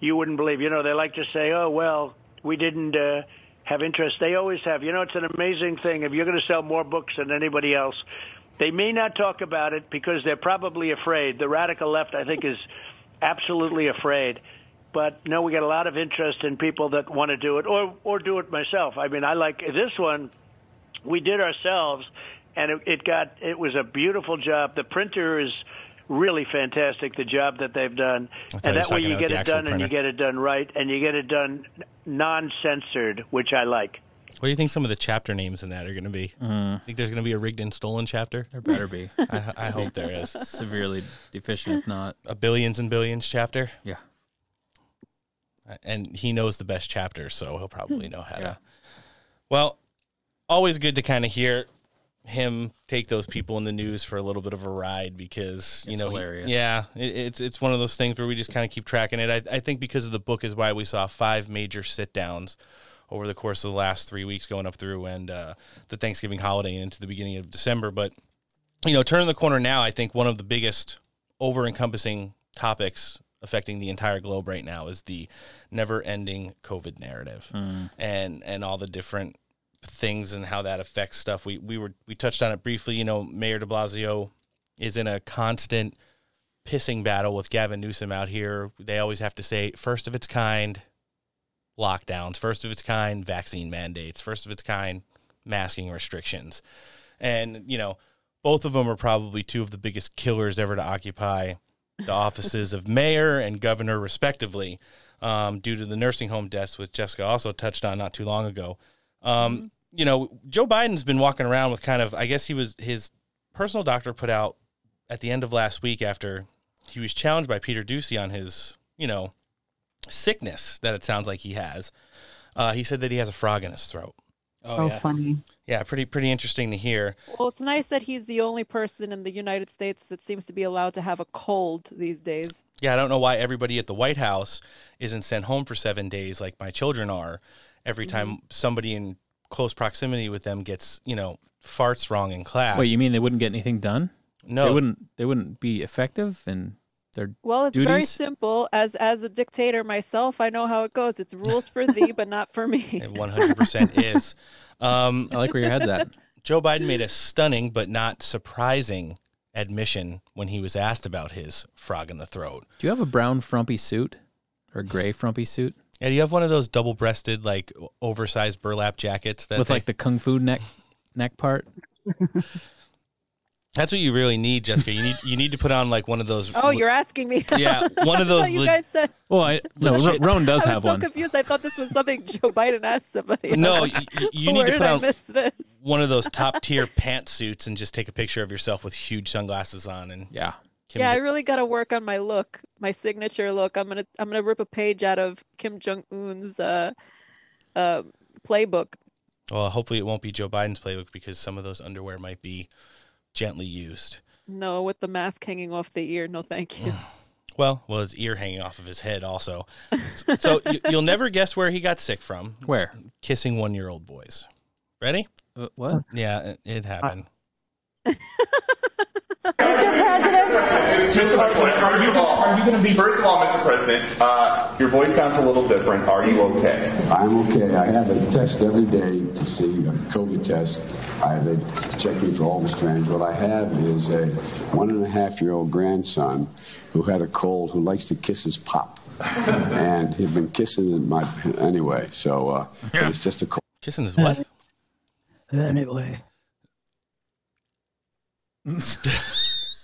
you wouldn't believe. You know, they like to say, "Oh well, we didn't uh, have interest." They always have. You know, it's an amazing thing. If you're going to sell more books than anybody else, they may not talk about it because they're probably afraid. The radical left, I think, is absolutely afraid. But no, we got a lot of interest in people that want to do it, or or do it myself. I mean, I like this one. We did ourselves, and it, it got it was a beautiful job. The printer is really fantastic. The job that they've done, and that way you get it done, and you get it done right, and you get it done non-censored, which I like. What do you think some of the chapter names in that are going to be? I think there's going to be a rigged and stolen chapter? There better be. I, I hope there is. Severely deficient, if not. A billions and billions chapter? Yeah. And he knows the best chapter, so he'll probably know how to. Well, always good to kind of hear him take those people in the news for a little bit of a ride because you It's know he- yeah it, it's it's one of those things where we just kind of keep tracking it I, I think because of the book is why we saw five major sit downs over the course of the last three weeks going up through and uh, the thanksgiving holiday and into the beginning of december but you know turning the corner now i think one of the biggest over encompassing topics affecting the entire globe right now is the never ending covid narrative Mm. and and all the different things and how that affects stuff. We we were we touched on it briefly. You know, Mayor De Blasio is in a constant pissing battle with Gavin Newsom out here. They always have to say first of its kind lockdowns, first of its kind vaccine mandates, first of its kind masking restrictions. And, you know, both of them are probably two of the biggest killers ever to occupy the offices of mayor and governor, respectively, um, due to the nursing home deaths, which Jessica also touched on not too long ago. Um, You know, Joe Biden's been walking around with kind of, I guess he was, his personal doctor put out at the end of last week after he was challenged by Peter Doocy on his, you know, sickness that it sounds like he has. Uh, he said that he has a frog in his throat. Oh, funny. Yeah, pretty pretty interesting to hear. Well, it's nice that he's the only person in the United States that seems to be allowed to have a cold these days. Yeah, I don't know why everybody at the White House isn't sent home for seven days like my children are. Every time Mm-hmm. somebody in close proximity with them gets, you know, farts wrong in class. Wait, you mean they wouldn't get anything done? No. they wouldn't. They wouldn't be effective in their Well, it's duties. very simple. As as a dictator myself, I know how it goes. It's rules for thee, but not for me. It 100% is. Um, I like where your head's at. Joe Biden made a stunning but not surprising admission when he was asked about his frog in the throat. Do you have a brown frumpy suit or a gray frumpy suit Yeah, do you have one of those double-breasted, like oversized burlap jackets that with they- like the kung fu neck neck part? That's what you really need, Jessica. You need you need to put on like one of those. Oh, you're asking me? Yeah, one of those you le- guys said. Well, I no, Legit- Roan does I have was so confused. I thought this was something Joe Biden asked somebody. No, you, you- you need Where to put I on miss this? one of those top tier pantsuits and just take a picture of yourself with huge sunglasses on and yeah. Kim yeah, I really got to work on my look, my signature look. I'm gonna I'm gonna rip a page out of Kim Jong Un's uh, uh, playbook. well, hopefully it won't be Joe Biden's playbook because some of those underwear might be gently used. No, with the mask hanging off the ear. No, thank you. Well, well, his ear hanging off of his head also. so you, you'll never guess where he got sick from. Where? Kissing one-year-old boys. Ready? Uh, what? Yeah, it, it happened. Just a quick, are you, are you going to be, first of all, Mr. President, uh, your voice sounds a little different. Are you okay? I'm okay. I have a test every day to see a COVID test. I they check me for all the strands. What I have is a one and a half year old grandson who had a cold who likes to kiss his pop, and he'd been kissing my anyway. So uh, it's just a cold. Kissing his what? Anyway.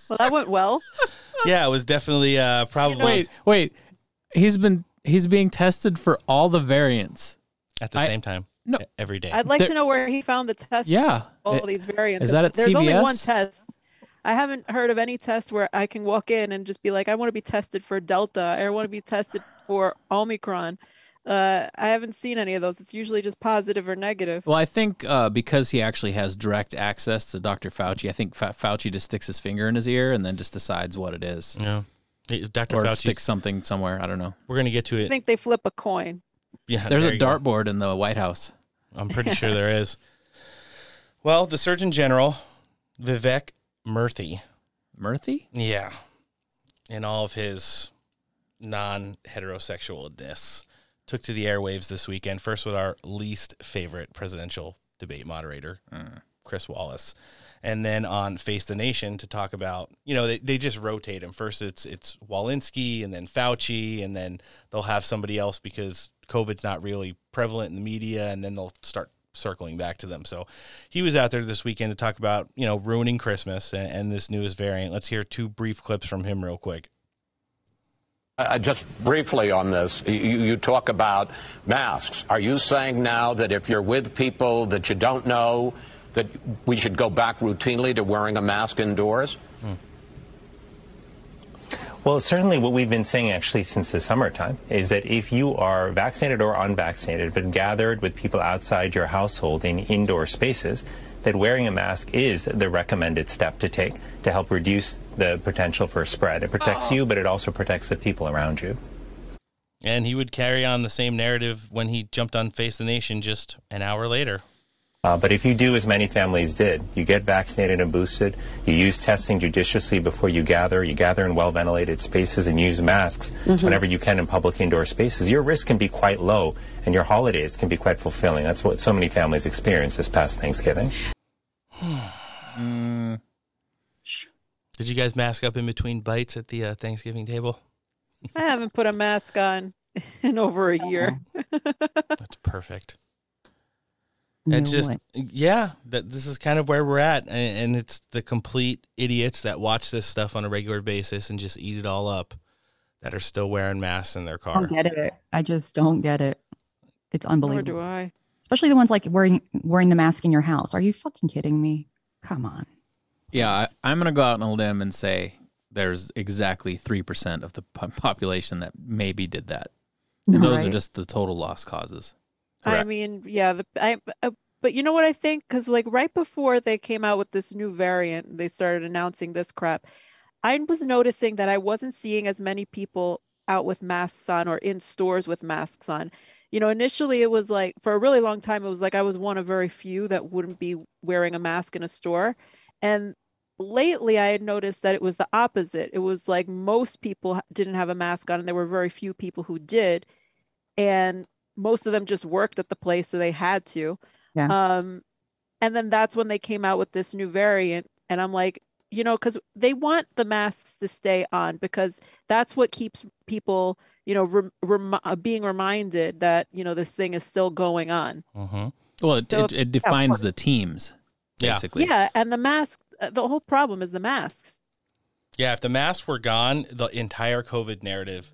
Well, that went well. yeah, it was definitely uh, probably Wait, wait. He's been he's being tested for all the variants at the I- same time. No. every day. I'd like There- to know where he found the test. for Yeah. all It- these variants. is that at There's only one test. I haven't heard of any test where I can walk in and just be like, I want to be tested for Delta. I want to be tested for Omicron. Uh, I haven't seen any of those. It's usually just positive or negative. Well, I think uh, because he actually has direct access to Dr. Fauci, I think Fa- Fauci just sticks his finger in his ear and then just decides what it is. Yeah. Hey, Dr. Or Fauci. sticks something somewhere. I don't know. We're gonna get to it. I think they flip a coin. Yeah, There's there a dartboard in the White House. I'm pretty sure there is. Well, the Surgeon General, Vivek Murthy. Murthy? Yeah. In all of his non heterosexualness, took to the airwaves this weekend, first with our least favorite presidential debate moderator, mm. Chris Wallace. And then on Face the Nation to talk about, you know, they, they just rotate him. First it's it's Walensky and then Fauci, and then they'll have somebody else because COVID's not really prevalent in the media, and then they'll start circling back to them. So he was out there this weekend to talk about, you know, ruining Christmas and, and this newest variant. Let's hear two brief clips from him real quick. Uh, just briefly on this, you, you talk about masks. Are you saying now that if you're with people that you don't know, that we should go back routinely to wearing a mask indoors? Well, certainly what we've been saying actually since the summertime is that if you are vaccinated or unvaccinated but gathered with people outside your household in indoor spaces, that wearing a mask is the recommended step to take to help reduce the potential for spread. It protects oh. you, but it also protects the people around you. And he would carry on the same narrative when he jumped on Face the Nation just an hour later. Uh, but if you do as many families did, you get vaccinated and boosted, you use testing judiciously before you gather, you gather in well ventilated spaces and use masks Mhm. whenever you can in public indoor spaces, your risk can be quite low and your holidays can be quite fulfilling. That's what so many families experienced this past Thanksgiving. Mm. Did you guys mask up in between bites at the uh, Thanksgiving table? I haven't put a mask on in over a year. That's perfect. It's just yeah, that this is kind of where we're at, and, and it's the complete idiots that watch this stuff on a regular basis and just eat it all up that are still wearing masks in their I car. don't get it. I just don't get it. It's Nor unbelievable. do I. Especially the ones like wearing wearing the mask in your house. Are you fucking kidding me? Come on. Yeah, I, I'm going to go out on a limb and say there's exactly 3% of the population that maybe did that. And those are just the total lost causes. I mean, yeah, the I, uh, But you know what I think? Because like right before they came out with this new variant, they started announcing this crap. I was noticing that I wasn't seeing as many people out with masks on or in stores with masks on. You know, initially it was like for a really long time, it was like I was one of very few that wouldn't be wearing a mask in a store. And lately I had noticed that it was the opposite. It was like most people didn't have a mask on and there were very few people who did. And most of them just worked at the place, so they had to. Yeah. Um, and then that's when they came out with this new variant. And I'm like, you know, because they want the masks to stay on because that's what keeps people, you know, rem- rem- uh, being reminded that, you know, this thing is still going on. Mm-hmm. Well, it, So it, it defines the teams, basically. Yeah. And the mask, uh, the whole problem is the masks. Yeah, if the masks were gone, the entire COVID narrative,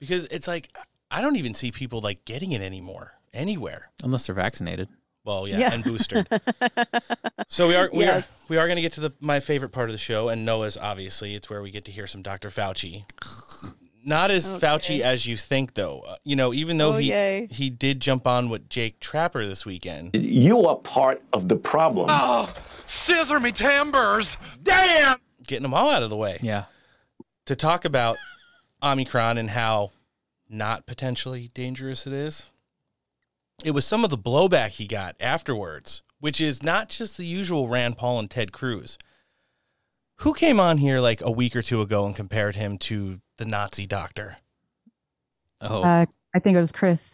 because it's like I don't even see people like getting it anymore anywhere. Unless they're vaccinated. Well, yeah, Yeah. and boosted. so we are we Yes. are we are going to get to the my favorite part of the show, and Noah's obviously it's where we get to hear some Dr. Fauci. Not as Fauci as you think, though. Uh, you know, even though Oh, he yay. he did jump on with Jake Tapper this weekend. You are part of the problem. Oh, scissor me timbers. Damn. getting them all out of the way. Yeah. To talk about Omicron and how not potentially dangerous it is. It was some of the blowback he got afterwards, which is not just the usual Rand Paul and Ted Cruz. Who came on here like a week or two ago and compared him to the Nazi doctor? Oh, Uh, I think it was Chris.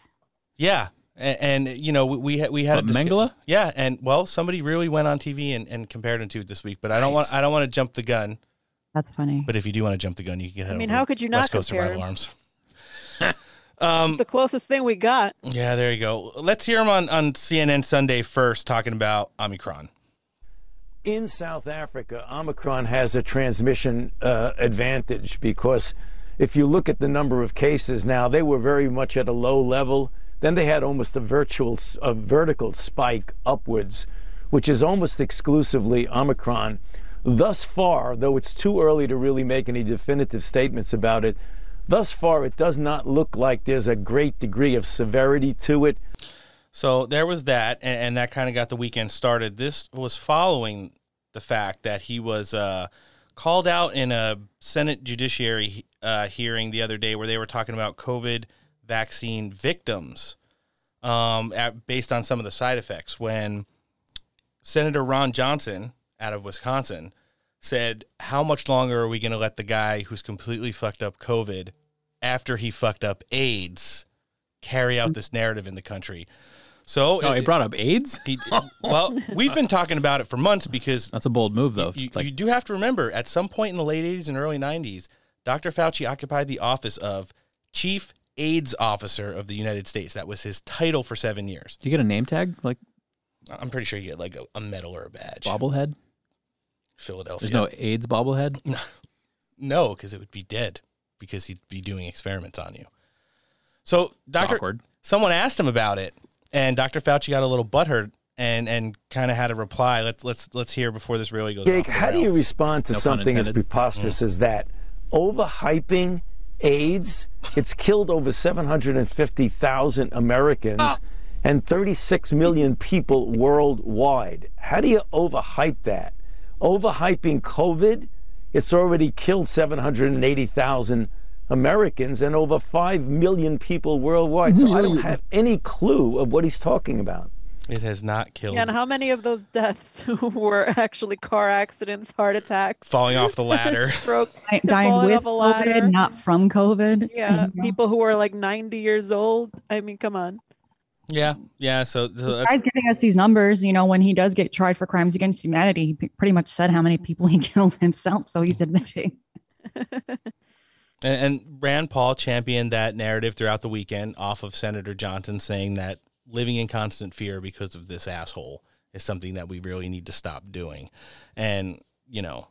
Yeah. And, and you know, we we had, we had What, a discu- Mengele? Yeah, and well, somebody really went on TV and, and compared him to it this week, but I don't want I don't want to jump the gun. That's funny. But if you do want to jump the gun, you can get I mean, how could you not West Coast compare Survival him? Arms. um, It's the closest thing we got. yeah, there you go. Let's hear him on, on CNN Sunday first talking about Omicron. in South Africa, Omicron has a transmission uh, advantage because if you look at the number of cases now, they were very much at a low level. Then they had almost a virtual, s- a vertical spike upwards, which is almost exclusively Omicron. Thus far, though it's too early to really make any definitive statements about it, thus far it does not look like there's a great degree of severity to it. So there was that, and, that kind of got the weekend started. This was following the fact that he was uh, called out in a Senate Judiciary uh, hearing the other day where they were talking about COVID vaccine victims um, at, based on some of the side effects. When Senator Ron Johnson out of Wisconsin said, How much longer are we going to let the guy who's completely fucked up COVID after he fucked up AIDS carry out this narrative in the country? So Oh, he brought up AIDS? He, well, we've been talking about it for months because that's a bold move, though. You, you do have to remember, at some point in the late '80s and early '90s, Dr. Fauci occupied the office of Chief AIDS Officer of the United States. That was his title for seven years. Do you get a name tag like I'm pretty sure you get like a, a medal or a badge. bobblehead? Philadelphia. There's no AIDS bobblehead. No, because it would be dead because he'd be doing experiments on you. So, Doctor, awkward. someone asked him about it, and Dr. Fauci got a little butthurt and and kind of had a reply. Let's let's let's hear before this really goes. Jake, off the how do you respond to No something as intended. preposterous mm. as that? Overhyping AIDS, it's killed over 750,000 Americans ah. and 36 million people worldwide. How do you overhype that? Overhyping COVID, it's already killed 780,000 Americans and over 5 million people worldwide. So I don't have any clue of what he's talking about. It has not killed. And how many of those deaths were actually car accidents, heart attacks, Falling off the ladder. stroke, Dying with off a ladder? COVID, not from COVID. Yeah, people who are like 90 years old. I mean, come on. Yeah, yeah. So, so that's Guy's giving us these numbers. You know, when he does get tried for crimes against humanity, he p- pretty much said how many people he killed himself. So he's admitting. And, and Rand Paul championed that narrative throughout the weekend off of Senator Johnson saying that living in constant fear because of this asshole is something that we really need to stop doing. And, you know,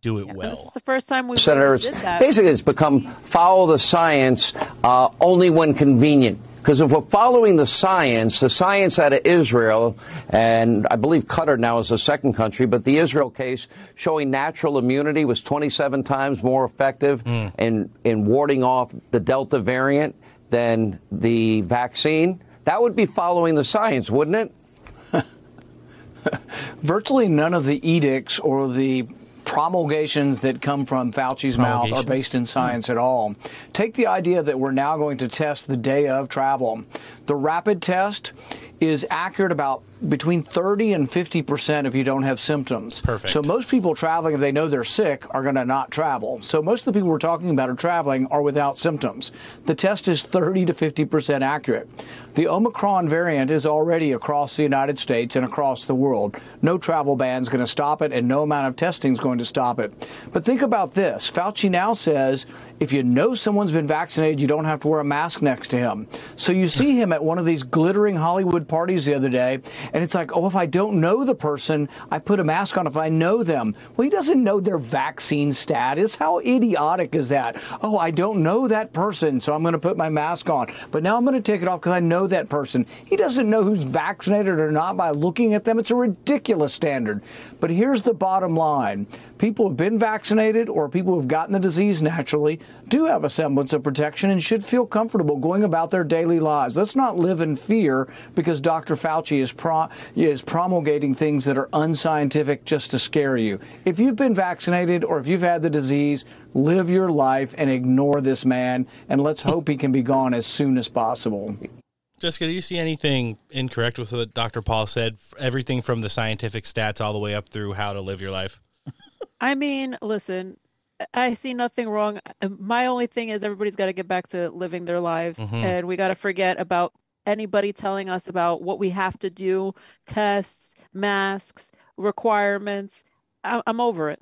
do it well. This is the first time we Senator, really did that. basically it's become follow the science uh, only when convenient. Because if we're following the science, the science out of Israel, and I believe Qatar now is the second country, but the Israel case showing natural immunity was 27 times more effective hmm. in, in warding off the Delta variant than the vaccine, that would be following the science, wouldn't it? virtually none of the edicts or the promulgations that come from Fauci's mouth are based in hmm. science at all. Take the idea that we're now going to test the day of travel. The rapid test is accurate about between 30 and 50 percent if you don't have symptoms. Perfect. So most people traveling, if they know they're sick, are going to not travel. So most of the people we're talking about are traveling are without symptoms. The test is 30 to 50 percent accurate. The Omicron variant is already across the United States and across the world. No travel ban is going to stop it, and no amount of testing is going to stop it. But think about this: Fauci now says if you know someone's been vaccinated, you don't have to wear a mask next to him. So you see him at one of these glittering Hollywood parties the other day, and it's like, oh, if I don't know the person, I put a mask on if I know them. Well, he doesn't know their vaccine status. How idiotic is that? Oh, I don't know that person, so I'm going to put my mask on. But now I'm going to take it off because I know that person. He doesn't know who's vaccinated or not by looking at them. It's a ridiculous standard. But here's the bottom line people who've been vaccinated or people who've gotten the disease naturally do have a semblance of protection and should feel comfortable going about their daily lives. Let's not live in fear because Dr. Fauci is, pro- is promulgating things that are unscientific just to scare you. If you've been vaccinated or if you've had the disease, live your life and ignore this man, and let's hope he can be gone as soon as possible. Jessica, do you see anything incorrect with what Dr. Paul said? Everything from the scientific stats all the way up through how to live your life. I mean, listen, I see nothing wrong. Uh, My only thing is everybody's got to get back to living their lives, Mhm. and we got to forget about anybody telling us about what we have to do, tests, masks, requirements. I- I'm over it.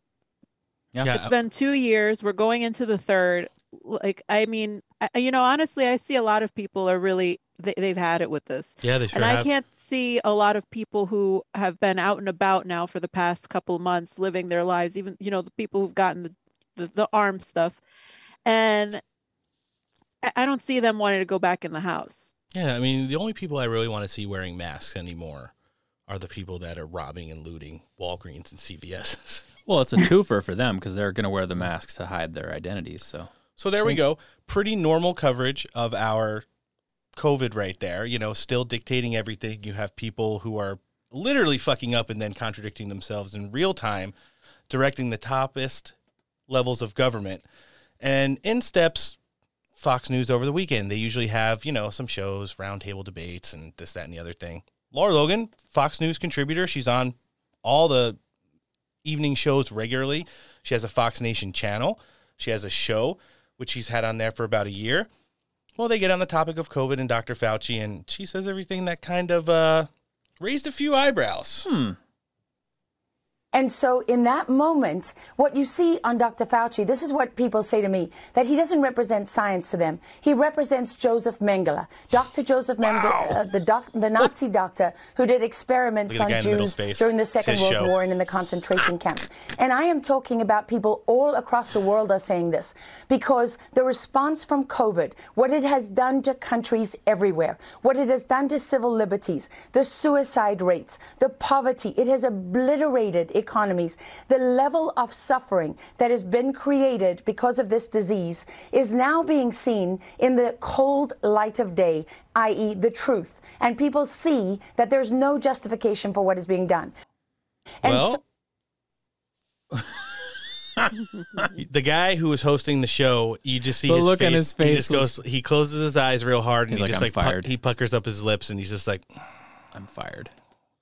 Yeah. It's been two years. We're going into the third. Like, I mean, I, you know, honestly, I see a lot of people are really they, they've had it with this. Yeah, they sure And I have. can't see a lot of people who have been out and about now for the past couple of months, living their lives. Even you know, the people who've gotten the the, the arm stuff, and I, I don't see them wanting to go back in the house. Yeah, I mean, the only people I really want to see wearing masks anymore are the people that are robbing and looting Walgreens and CVS's. Well, it's a twofer for them because they're going to wear the masks to hide their identities. So, So there we mm. go. Pretty normal coverage of our COVID right there. You know, still dictating everything. You have people who are literally fucking up and then contradicting themselves in real time, directing the toppest levels of government. And in steps Fox News over the weekend. They usually have, you know, some shows, roundtable debates, and this, that, and the other thing. Lara Logan, Fox News contributor. She's on all the evening shows regularly. She has a Fox Nation channel. She has a show, which she's had on there for about a year. Well, they get on the topic of COVID and Dr. Fauci, and she says everything that kind of uh, raised a few eyebrows. Hmm. And so, in that moment, what you see on Dr. Fauci, this is what people say to me that he doesn't represent science to them. He represents Joseph Mengele, Dr. Joseph Mengele, uh, the, doc, the Nazi doctor who did experiments Look at the guy on in the Jews during the Second World show. War and in the concentration camps. And I am talking about people all across the world are saying this because the response from COVID, what it has done to countries everywhere, what it has done to civil liberties, the suicide rates, the poverty, it has obliterated economies. The level of suffering that has been created because of this disease is now being seen in the cold light of day, i.e., the truth. And people see that there's no justification for what is being done. And well, the guy who was hosting the show, you just see The his look face. on his He face just goes. He closes his eyes real hard, and He's he like, just "I'm like pu- fired." he puckers up his lips, and he's just like, I'm fired.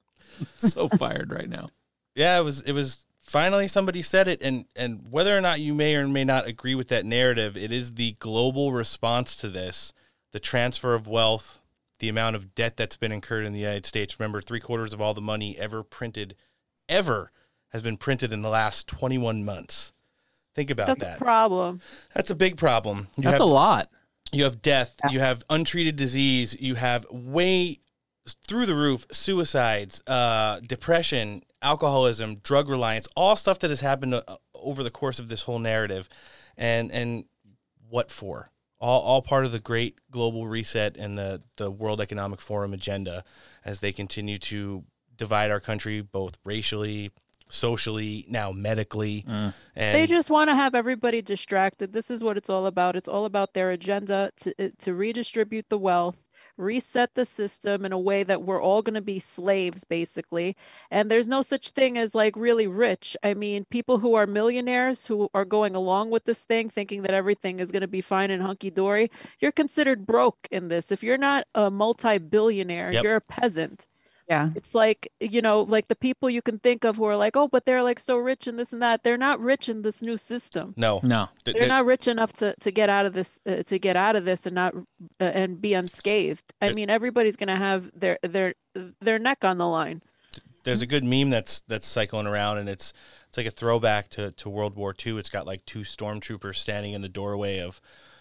so fired right now. "Yeah, it was. It was." Finally, somebody said it, and and whether or not you may or may not agree with that narrative, it is the global response to this, the transfer of wealth, the amount of debt that's been incurred in the United States. Remember, three quarters of all the money ever printed, ever, has been printed in the last 21 months. Think about That's that. a problem. That's a big problem. You That's have- a lot. You have death. You have untreated disease. You have way through the roof suicides, uh, depression, alcoholism, drug reliance, all stuff that has happened uh, over the course of this whole narrative, and and what for? All all part of the great global reset and the the World Economic Forum agenda as they continue to divide our country both racially, socially, now medically, and they just want to have everybody distracted. This is what it's all about. It's all about their agenda to to redistribute the wealth, reset the system in a way that we're all going to be slaves, basically. And there's no such thing as like really rich. I mean, people who are millionaires who are going along with this thing, thinking that everything is going to be fine and hunky dory, you're considered broke in this. If you're not a multi billionaire, Yep. you're a peasant. Yeah. It's like, you know, like the people you can think of who are like, oh, but they're like so rich and this and that. They're not rich in this new system. No, no, Th- They're th- not rich enough to, to get out of this uh, to get out of this and not uh, and be unscathed. I There- mean, everybody's gonna have their their their neck on the line. There's a good meme that's that's cycling around, and it's it's like a throwback to, to World War II. It's got like two stormtroopers standing in the doorway of,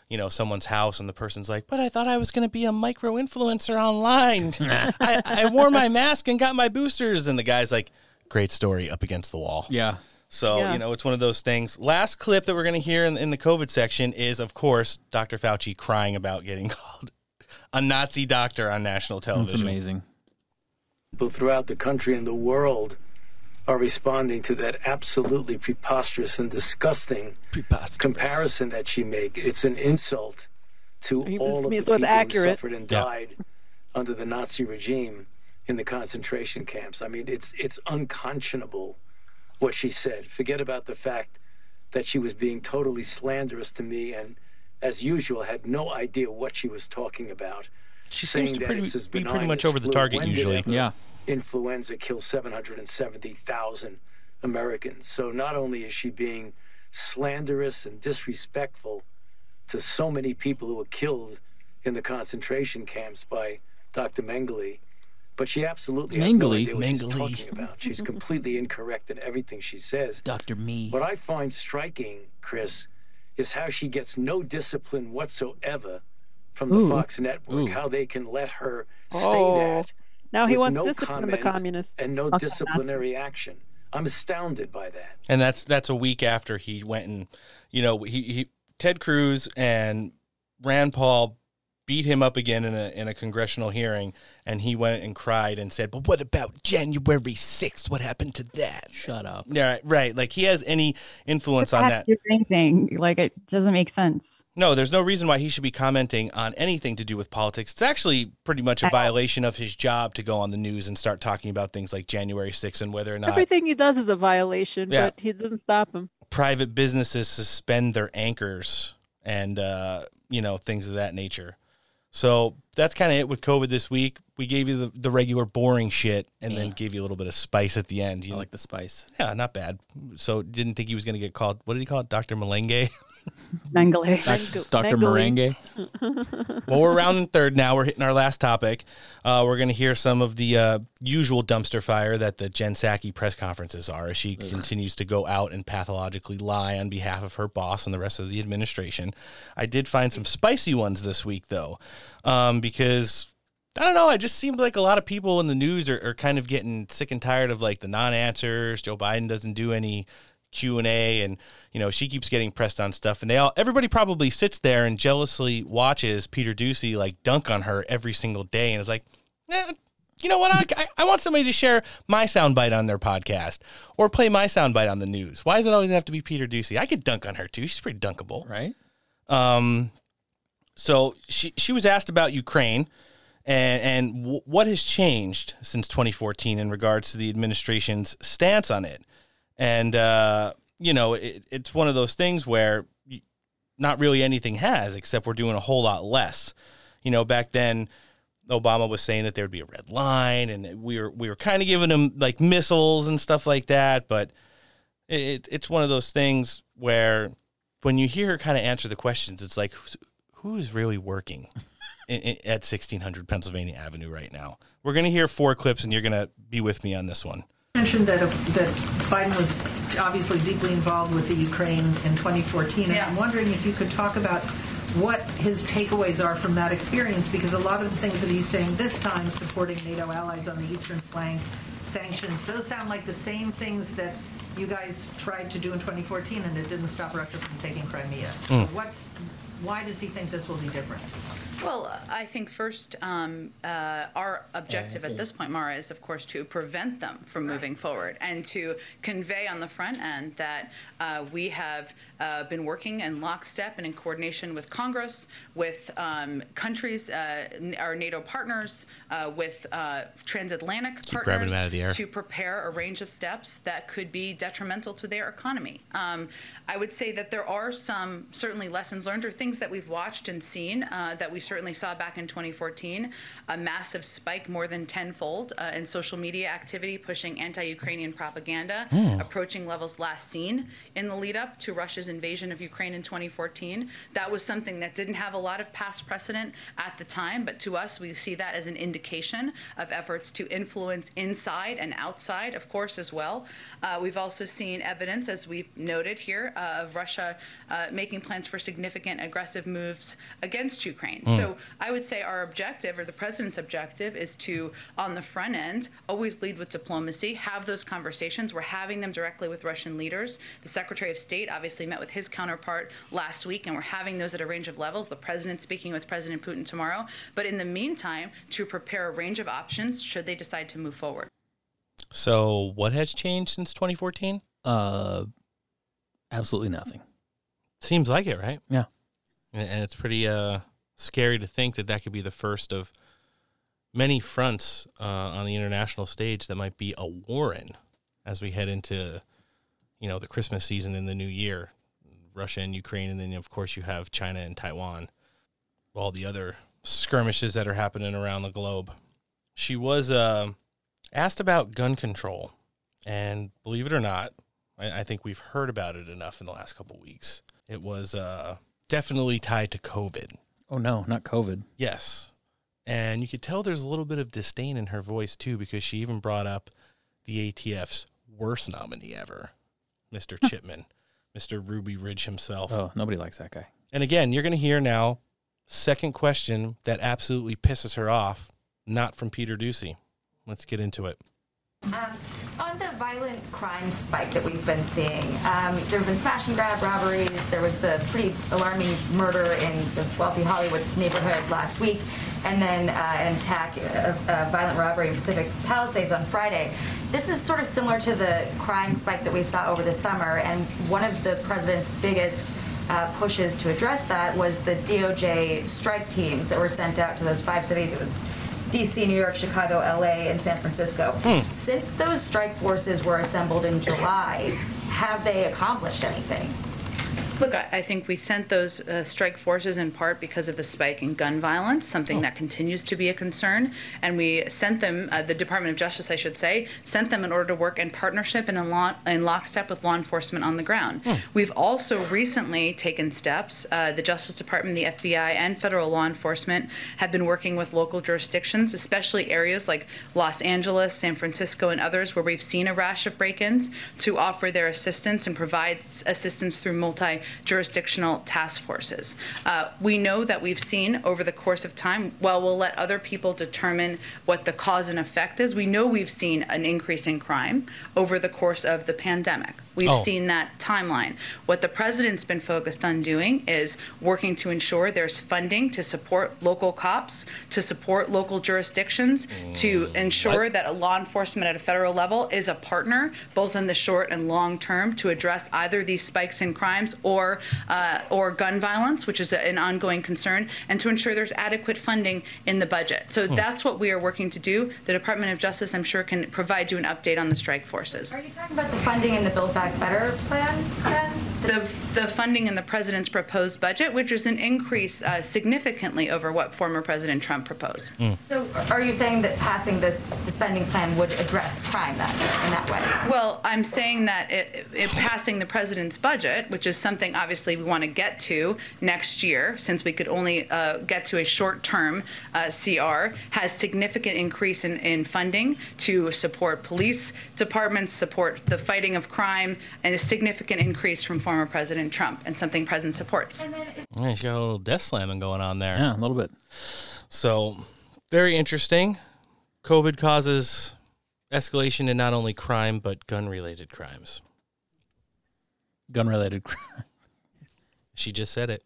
you know, someone's house, and the person's like, "But I thought I was going to be a micro influencer online. I, I wore my mask and got my boosters." And the guy's like, "Great story." Up against the wall. Yeah. So Yeah. you know, it's one of those things. Last clip that we're going to hear in, in the COVID section is, of course, Dr. Fauci crying about getting called a Nazi doctor on national television. amazing. people throughout the country and the world are responding to that absolutely preposterous and disgusting comparison that she made. It's an insult to He all was- of the so it's people who accurate. suffered and Yeah. died under the Nazi regime in the concentration camps. I mean, it's it's unconscionable what she said. Forget about the fact that she was being totally slanderous to me and, as usual, had no idea what she was talking about. She seems to pretty- be pretty much over the target usually. ever Yeah. Influenza killed 770,000 Americans. So not only is she being slanderous and disrespectful to so many people who were killed in the concentration camps by Dr. Mengele, but she absolutely has no Mengele? idea what she's talking about. She's completely incorrect in everything she says. Dr. Me. What I find striking, Chris, is how she gets no discipline whatsoever from the Ooh. Fox Network. Ooh. How they can let her say Oh. that. Now he wants no discipline from the communists. and no Okay. disciplinary action. I'm astounded by that. and that's that's a week after he went and you know he, he Ted Cruz and Rand Paul beat him up again in a in a congressional hearing and he went and cried and said, "But what about January 6th? What happened to that?" Shut up. Yeah, right, right. Like he has any influence on that. Anything. Like it doesn't make sense. No, there's no reason why he should be commenting on anything to do with politics. It's actually pretty much a violation of his job to go on the news and start talking about things like January 6th and whether or not Everything he does is a violation, Yeah. but he doesn't stop him. private businesses suspend their anchors and uh, you know things of that nature. So that's kind of it with COVID this week. We gave you the, the regular boring shit and then gave you a little bit of spice at the end. You I like the spice. Yeah, not bad. So didn't think he was going to get called. What did he call it? Dr. Melange? Mengele. Dr. Merengue. well, we're rounding third now. We're hitting our last topic. Uh, we're going to hear some of the uh, usual dumpster fire that the Jen Psaki press conferences are as she continues to go out and pathologically lie on behalf of her boss and the rest of the administration. I did find some spicy ones this week, though, um, because I don't know. I just seemed like a lot of people in the news are, are kind of getting sick and tired of like the non-answers. Joe Biden doesn't do any Q and A, and you know she keeps getting pressed on stuff, and they all everybody probably sits there and jealously watches Peter Doocy like dunk on her every single day, and is like, eh, you know what? I, I, I want somebody to share my soundbite on their podcast or play my soundbite on the news. Why does it always have to be Peter Doocy? I could dunk on her too. She's pretty dunkable, right? Um, so she she was asked about Ukraine and and w- what has changed since 2014 in regards to the administration's stance on it. And uh, you know, it, it's one of those things where not really anything has, except we're doing a whole lot less. You know, back then. Obama was saying that there'd be a red line, and we were we were kind of giving him like missiles and stuff like that. But it, it's one of those things where when you hear her kind of answer the questions, it's like who is really working in, in, at 1600 Pennsylvania Avenue right now? We're going to hear four clips, and you're going to be with me on this one. Mentioned that, that Biden was obviously deeply involved with the Ukraine in 2014, and I'm wondering if you could talk about what his takeaways are from that experience, because a lot of the things that he's saying this time, supporting NATO allies on the eastern flank, sanctions, those sound like the same things that you guys tried to do in 2014, and it didn't stop Russia from taking Crimea. So Mm. what's why does he think this will be different? Well, I think first, um, uh, our objective at this point, Mara, is of course to prevent them from moving forward and to convey on the front end that uh, we have uh, been working in lockstep and in coordination with Congress, with um, countries, uh, our NATO partners, uh, with uh, transatlantic Keep partners them out of the air. to prepare a range of steps that could be detrimental to their economy. Um, I would say that there are some certainly lessons learned or things that we've watched and seen uh, that we certainly saw back in 2014 a massive spike more than tenfold uh, in social media activity pushing anti-Ukrainian propaganda, Hmm. approaching levels last seen in the lead up to Russia's invasion of Ukraine in 2014. That was something that didn't have a lot of past precedent at the time, but to us, we see that as an indication of efforts to influence inside and outside, of course, as well. Uh, we've also seen evidence, as we've noted here, uh, of Russia uh, making plans for significant aggressive moves against Ukraine. Mm. So I would say our objective, or the president's objective, is to, on the front end, always lead with diplomacy, have those conversations. We're having them directly with Russian leaders. The Secretary of State obviously met with his counterpart last week, and we're having those at a range of levels. The president speaking with President Putin tomorrow. But in the meantime, to prepare a range of options should they decide to move forward. So, what has changed since 2014? Uh, absolutely nothing. Seems like it, right? Yeah. And, and it's pretty uh, scary to think that that could be the first of many fronts uh, on the international stage that might be a war in as we head into, you know, the Christmas season and the new year. Russia and Ukraine, and then of course you have China and Taiwan, all the other skirmishes that are happening around the globe. She was uh, asked about gun control, and believe it or not, I, I think we've heard about it enough in the last couple weeks. It was uh, definitely tied to COVID. Oh no, not COVID. Yes. And you could tell there's a little bit of disdain in her voice too, because she even brought up the ATF's worst nominee ever, Mr. Chipman, Mr. Ruby Ridge himself. Oh, nobody likes that guy. And again, you're going to hear now, second question that absolutely pisses her off, not from Peter Doocy. Let's get into it. Um, on the violent crime spike that we've been seeing, um, there have been smash and grab robberies. There was the pretty alarming murder in the wealthy Hollywood neighborhood last week, and then uh, an attack, a, a violent robbery in Pacific Palisades on Friday. This is sort of similar to the crime spike that we saw over the summer, and one of the president's biggest uh, pushes to address that was the DOJ strike teams that were sent out to those five cities. It was DC, New York, Chicago, LA, and San Francisco. Hmm. Since those strike forces were assembled in July, have they accomplished anything? Look, I, I think we sent those uh, strike forces in part because of the spike in gun violence, something that continues to be a concern. And we sent them, uh, the Department of Justice, I should say, sent them in order to work in partnership and in, law, in lockstep with law enforcement on the ground. We've also recently taken steps. Uh, the Justice Department, the FBI, and federal law enforcement have been working with local jurisdictions, especially areas like Los Angeles, San Francisco, and others where we've seen a rash of break ins to offer their assistance and provide assistance through multi jurisdictional task forces. Uh, we know that we've seen over the course of time, while we'll let other people determine what the cause and effect is, we know we've seen an increase in crime over the course of the pandemic. We've Oh. seen that timeline. What the president's been focused on doing is working to ensure there's funding to support local cops, to support local jurisdictions, to ensure that a law enforcement at a federal level is a partner, both in the short and long term, to address either these spikes in crimes or uh, or gun violence, which is an ongoing concern, and to ensure there's adequate funding in the budget. So Hmm. that's what we are working to do. The Department of Justice, I'm sure, can provide you an update on the strike forces. Are you talking about the funding in the Build Back Better plan then? The, the funding in the president's proposed budget, which is an increase uh, significantly over what former President Trump proposed. So are you saying that passing this the spending plan would address crime then in that way? Well, I'm saying that it, it passing the president's budget, which is something obviously we want to get to next year, since we could only uh, get to a short-term uh, CR, has significant increase in, in funding to support police departments, support the fighting of crime, and a significant increase from former President Trump, and something President supports. Yeah, she's got a little death slamming going on there. Yeah, a little bit. So, very interesting. COVID causes escalation in not only crime, but gun related crimes. Gun related crime. She just said it.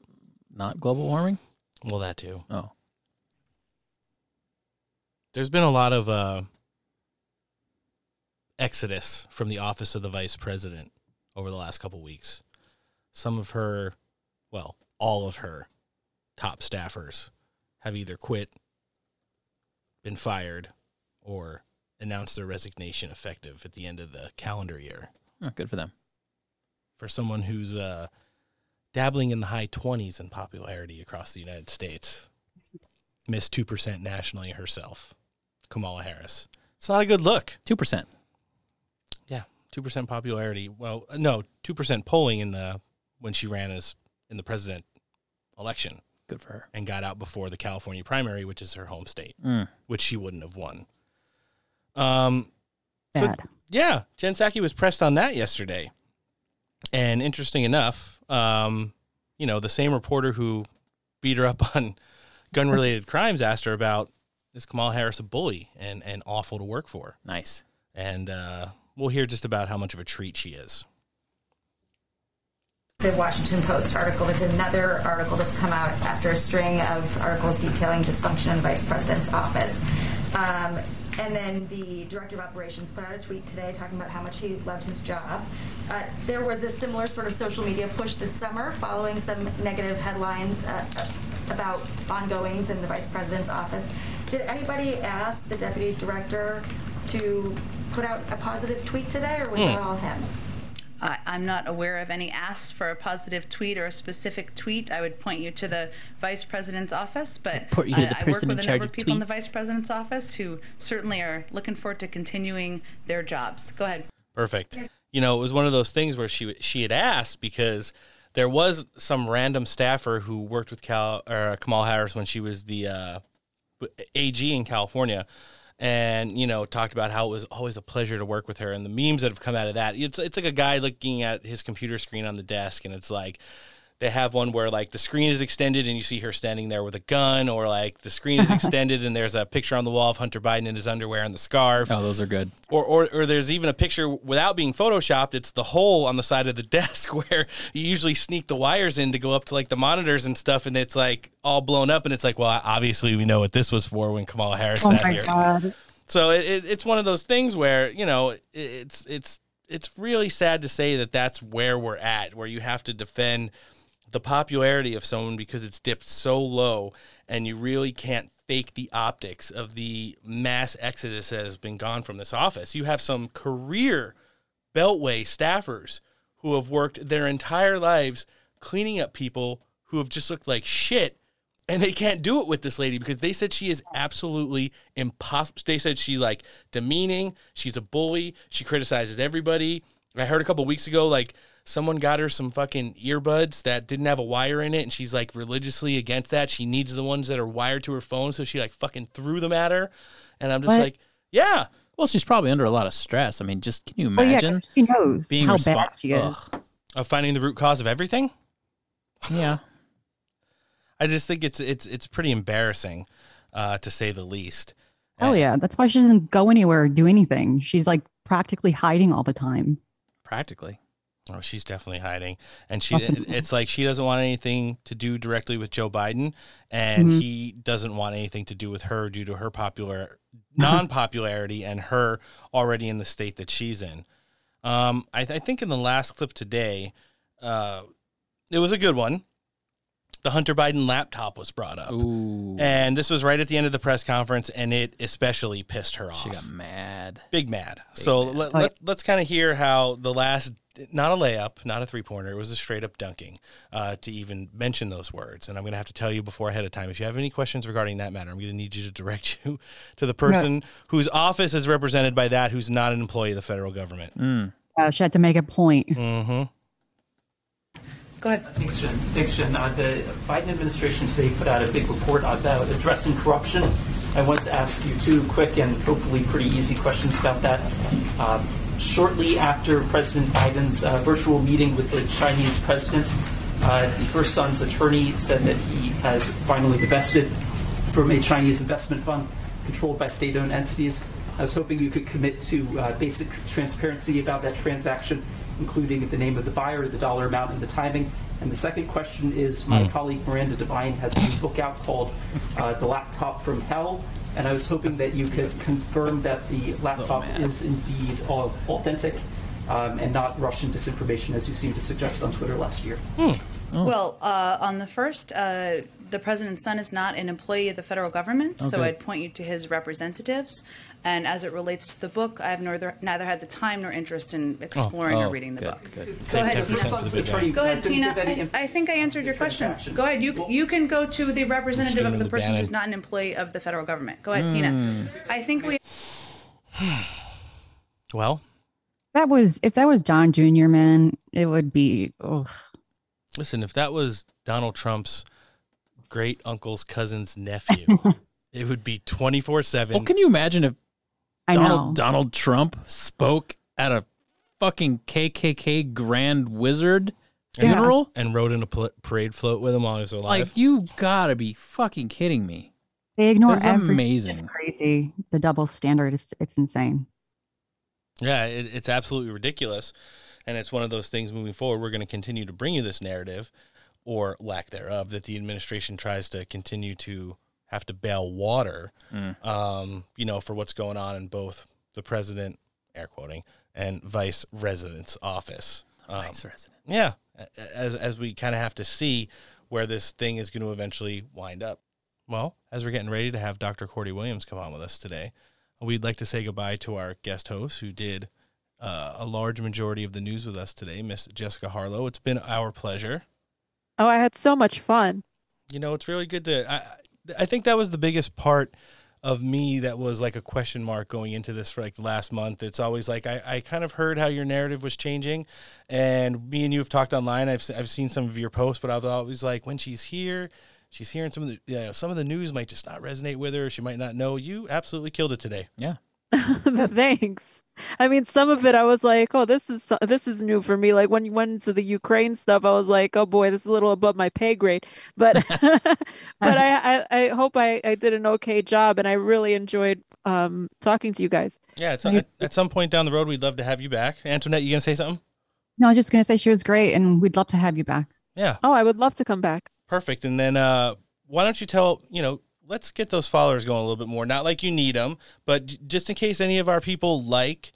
Not global warming? Well, that too. Oh. There's been a lot of uh, exodus from the office of the vice president over the last couple weeks. Some of her, well, all of her top staffers have either quit, been fired, or announced their resignation effective at the end of the calendar year. Oh, good for them. For someone who's uh, dabbling in the high 20s in popularity across the United States, missed 2% nationally herself, Kamala Harris. It's not a good look. 2%. Yeah, 2% popularity. Well, uh, no, 2% polling in the when she ran as in the president election. Good for her. And got out before the California primary, which is her home state, Mm. which she wouldn't have won. Um, so, yeah, Jen Psaki was pressed on that yesterday. And interesting enough, um, you know, the same reporter who beat her up on gun related crimes asked her about is Kamala Harris a bully and, and awful to work for? Nice. And uh, we'll hear just about how much of a treat she is. The Washington Post article, it's another article that's come out after a string of articles detailing dysfunction in the vice president's office. Um, and then the director of operations put out a tweet today talking about how much he loved his job. Uh, there was a similar sort of social media push this summer following some negative headlines uh, about ongoings in the vice president's office. Did anybody ask the deputy director to put out a positive tweet today, or was Hmm. it all him? I, I'm not aware of any asks for a positive tweet or a specific tweet. I would point you to the vice president's office, but Point you to I, the I work with in a number of of people in the vice president's office who certainly are looking forward to continuing their jobs. Go ahead. Perfect. You know, it was one of those things where she she had asked because there was some random staffer who worked with Cal or Kamal Harris when she was the uh, AG in California, and you know talked about how it was always a pleasure to work with her, and the memes that have come out of that. It's it's like a guy looking at his computer screen on the desk, and it's like. They have one where like the screen is extended and you see her standing there with a gun, or like the screen is extended and there's a picture on the wall of Hunter Biden in his underwear and the scarf. Oh, those are good. Or, or, or there's even a picture without being photoshopped. It's the hole on the side of the desk where you usually sneak the wires in to go up to like the monitors and stuff, and it's like all blown up. And it's like, well, obviously we know what this was for when Kamala Harris Oh sat my here. god. So it, it, it's one of those things where you know it, it's it's it's really sad to say that that's where we're at, where you have to defend the popularity of someone because it's dipped so low, and you really can't fake the optics of the mass exodus that has been gone from this office. You have some career Beltway staffers who have worked their entire lives cleaning up people who have just looked like shit and they can't do it with this lady because they said she is absolutely impossible. They said she like demeaning, she's a bully, she criticizes everybody. I heard a couple weeks ago like someone got her some fucking earbuds that didn't have a wire in it and she's like religiously against that. She needs the ones that are wired to her phone, so she like fucking threw them at her. And I'm just What? like, yeah. Well, she's probably under a lot of stress. I mean, just can you Well, yeah, she knows being how respo- bad she is. Ugh. Of finding the root cause of everything? Yeah. I just think it's it's it's pretty embarrassing, uh, to say the least. Oh yeah, that's why she doesn't go anywhere or do anything. She's like practically hiding all the time. Practically. Oh, she's definitely hiding, and she it's like she doesn't want anything to do directly with Joe Biden, and Mhm. he doesn't want anything to do with her due to her popular non-popularity and her already in the state that she's in. Um, I, I think in the last clip today, uh, it was a good one. The Hunter Biden laptop was brought up, and this was right at the end of the press conference, and it especially pissed her off. She got mad. Big mad. so Let, let, let's kind of hear how the last, not a layup, not a three pointer, it was a straight up dunking uh, to even mention those words. And I'm going to have to tell you before ahead of time if you have any questions regarding that matter, I'm going to need you to direct you to the person whose office is represented by that who's not an employee of the federal government. Mm. Uh, she had to make a point. Mm-hmm. Go ahead. Thanks, Jen. Thanks, Jen. Uh, the Biden administration today put out a big report about addressing corruption. I want to ask you two quick and hopefully pretty easy questions about that. Uh, shortly after President Biden's uh, virtual meeting with the Chinese president, uh, the first son's attorney said that he has finally divested from a Chinese investment fund controlled by state-owned entities. I was hoping you could commit to uh, basic transparency about that transaction, including the name of the buyer, the dollar amount, and the timing. And the second question is my Hmm. colleague Miranda Devine has a new book out called uh, The Laptop from Hell. And I was hoping that you could confirm that the laptop is indeed au- authentic um, and not Russian disinformation, as you seemed to suggest on Twitter last year. Well, uh, on the first, uh, the president's son is not an employee of the federal government, so I'd point you to his representatives. And as it relates to the book, I have neither, neither had the time nor interest in exploring oh, or reading the good, book. good. Go ahead, Tina. for the big guy. Go ahead, Didn't Tina. I, I think I answered your question. transaction. Go ahead. You you can go to the representative of the the person who's not an employee of the federal government. Go ahead, Tina. Hmm. I think we. Well, That was if that was Don Jr. Man, it would be. Oh, listen, if that was Donald Trump's great uncle's cousin's nephew, it would be 24 7. Well, can you imagine if I Donald know. Donald Trump spoke at a fucking KKK Grand Wizard Yeah. funeral? And rode in a pl- parade float with him while he was It's alive. like you gotta be fucking kidding me. They ignore That's everything. amazing. It's crazy. The double standard is it's insane. Yeah, it, it's absolutely ridiculous. And it's one of those things moving forward. We're going to continue to bring you this narrative or lack thereof that the administration tries to continue to have to bail water, Mm. um, you know, for what's going on in both the president, air quoting, and vice resident's office. Um, Vice resident. Yeah, as, as we kind of have to see where this thing is going to eventually wind up. Well, as we're getting ready to have Dr. Cordie Williams come on with us today, we'd like to say goodbye to our guest host who did uh, a large majority of the news with us today, Miss Jessica Harlow. It's been our pleasure. Oh, I had so much fun. You know, it's really good to. I, I think that was the biggest part of me that was like a question mark going into this for like the last month. It's always like I, I kind of heard how your narrative was changing, and me and you have talked online. I've I've seen some of your posts, but I was always like, when she's here, she's hearing some of the you know, some of the news might just not resonate with her. She might not know. You absolutely killed it today. Yeah. Thanks. I mean, some of it I was like, "Oh, this is this is new for me." Like when you went into the Ukraine stuff, I was like, "Oh boy, this is a little above my pay grade." But but I, I I hope I I did an okay job, and I really enjoyed um talking to you guys. Yeah, it's, at, at some point down the road, we'd love to have you back. Antoinette, you gonna say something? No, I was just gonna say she was great, and we'd love to have you back. Yeah. Oh, I would love to come back. Perfect. And then uh, why don't you tell, you know, let's get those followers going a little bit more. Not like you need them, but just in case any of our people like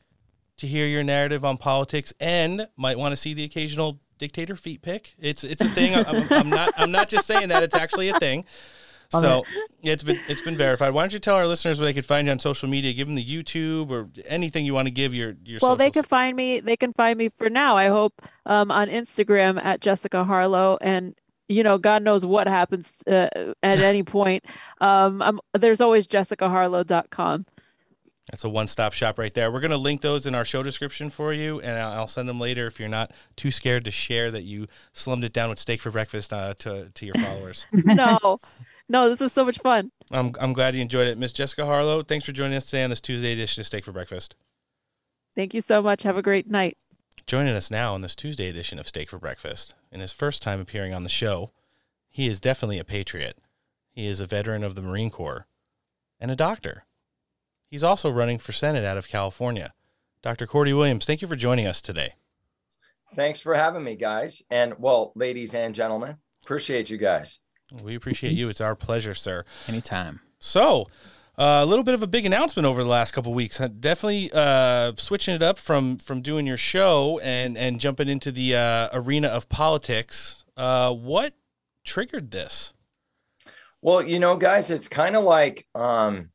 to hear your narrative on politics and might want to see the occasional dictator feet pick. It's it's a thing. I'm, I'm not I'm not just saying that. It's actually a thing. So it's been it's been verified. Why don't you tell our listeners where they could find you on social media? Give them the YouTube or anything you want to give your your. Well, they can find me. They can find me for now. I hope um, on Instagram at Jessica Harlow, and you know, God knows what happens uh, at any point. Um, I'm, there's always JessicaHarlow.com. That's a one-stop shop right there. We're going to link those in our show description for you, and I'll I'll send them later if you're not too scared to share that you slummed it down with steak for breakfast uh, to to your followers. no, no, this was so much fun. I'm I'm glad you enjoyed it, Miss Jessica Harlow. Thanks for joining us today on this Tuesday edition of Steak for Breakfast. Thank you so much. Have a great night. Joining us now on this Tuesday edition of Steak for Breakfast, in his first time appearing on the show, he is definitely a patriot. He is a veteran of the Marine Corps and a doctor. He's also running for Senate out of California. Dr. Cordie Williams, thank you for joining us today. Thanks for having me, guys. And well, ladies and gentlemen, appreciate you guys. We appreciate you. It's our pleasure, sir. Anytime. So, uh, a little bit of a big announcement over the last couple weeks. Definitely uh, switching it up from from doing your show and and jumping into the uh, arena of politics. Uh, what triggered this? Well, you know, guys, it's kind of like um,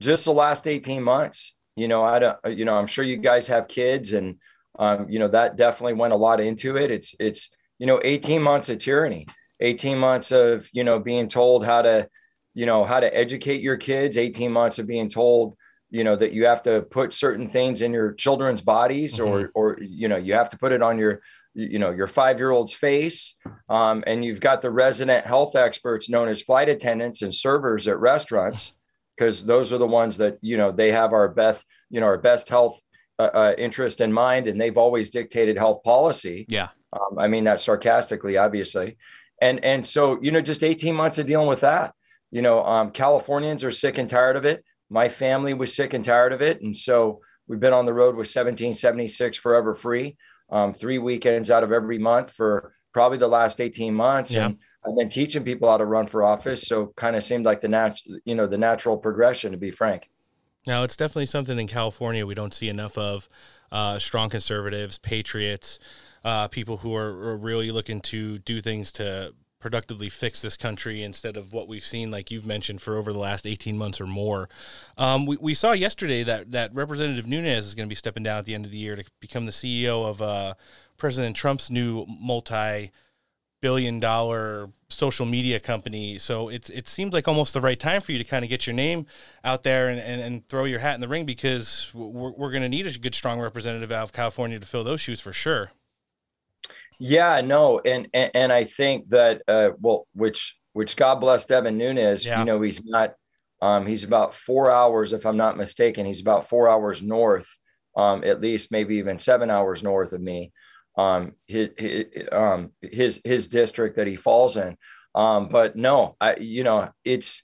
just the last 18 months. You know, I don't, you know, I'm sure you guys have kids and, um, you know, that definitely went a lot into it. It's, it's, you know, 18 months of tyranny, 18 months of, you know, being told how to, you know, how to educate your kids, 18 months of being told, you know, that you have to put certain things in your children's bodies or, or, you know, you have to put it on your, you know, your five-year-old's face. Um, and you've got the resident health experts known as flight attendants and servers at restaurants because those are the ones that you know they have our best you know our best health uh, uh, interest in mind and they've always dictated health policy Yeah. um, i mean that sarcastically obviously and and so you know just 18 months of dealing with that you know um, californians are sick and tired of it my family was sick and tired of it and so we've been on the road with 1776 forever free um, three weekends out of every month for probably the last 18 months. Yeah. And I've been teaching people how to run for office. So kind of seemed like the natural, you know, the natural progression to be frank. Now, it's definitely something in California we don't see enough of. Uh, strong conservatives, patriots, uh, people who are, are really looking to do things to productively fix this country instead of what we've seen, like you've mentioned, for over the last 18 months or more. Um, we, we saw yesterday that, that Representative Nunes is going to be stepping down at the end of the year to become the CEO of uh, President Trump's new multi billion dollar social media company. So it's it seems like almost the right time for you to kind of get your name out there and, and, and throw your hat in the ring because we're, we're going to need a good, strong representative out of California to fill those shoes for sure. Yeah, no, and and, and I think that uh, well, which which God bless Devin Nunes. Yeah. You know, he's not. Um, he's about four hours, if I'm not mistaken. He's about four hours north, um, at least maybe even seven hours north of me. Um, his his, um, his his district that he falls in. Um, but no, I you know it's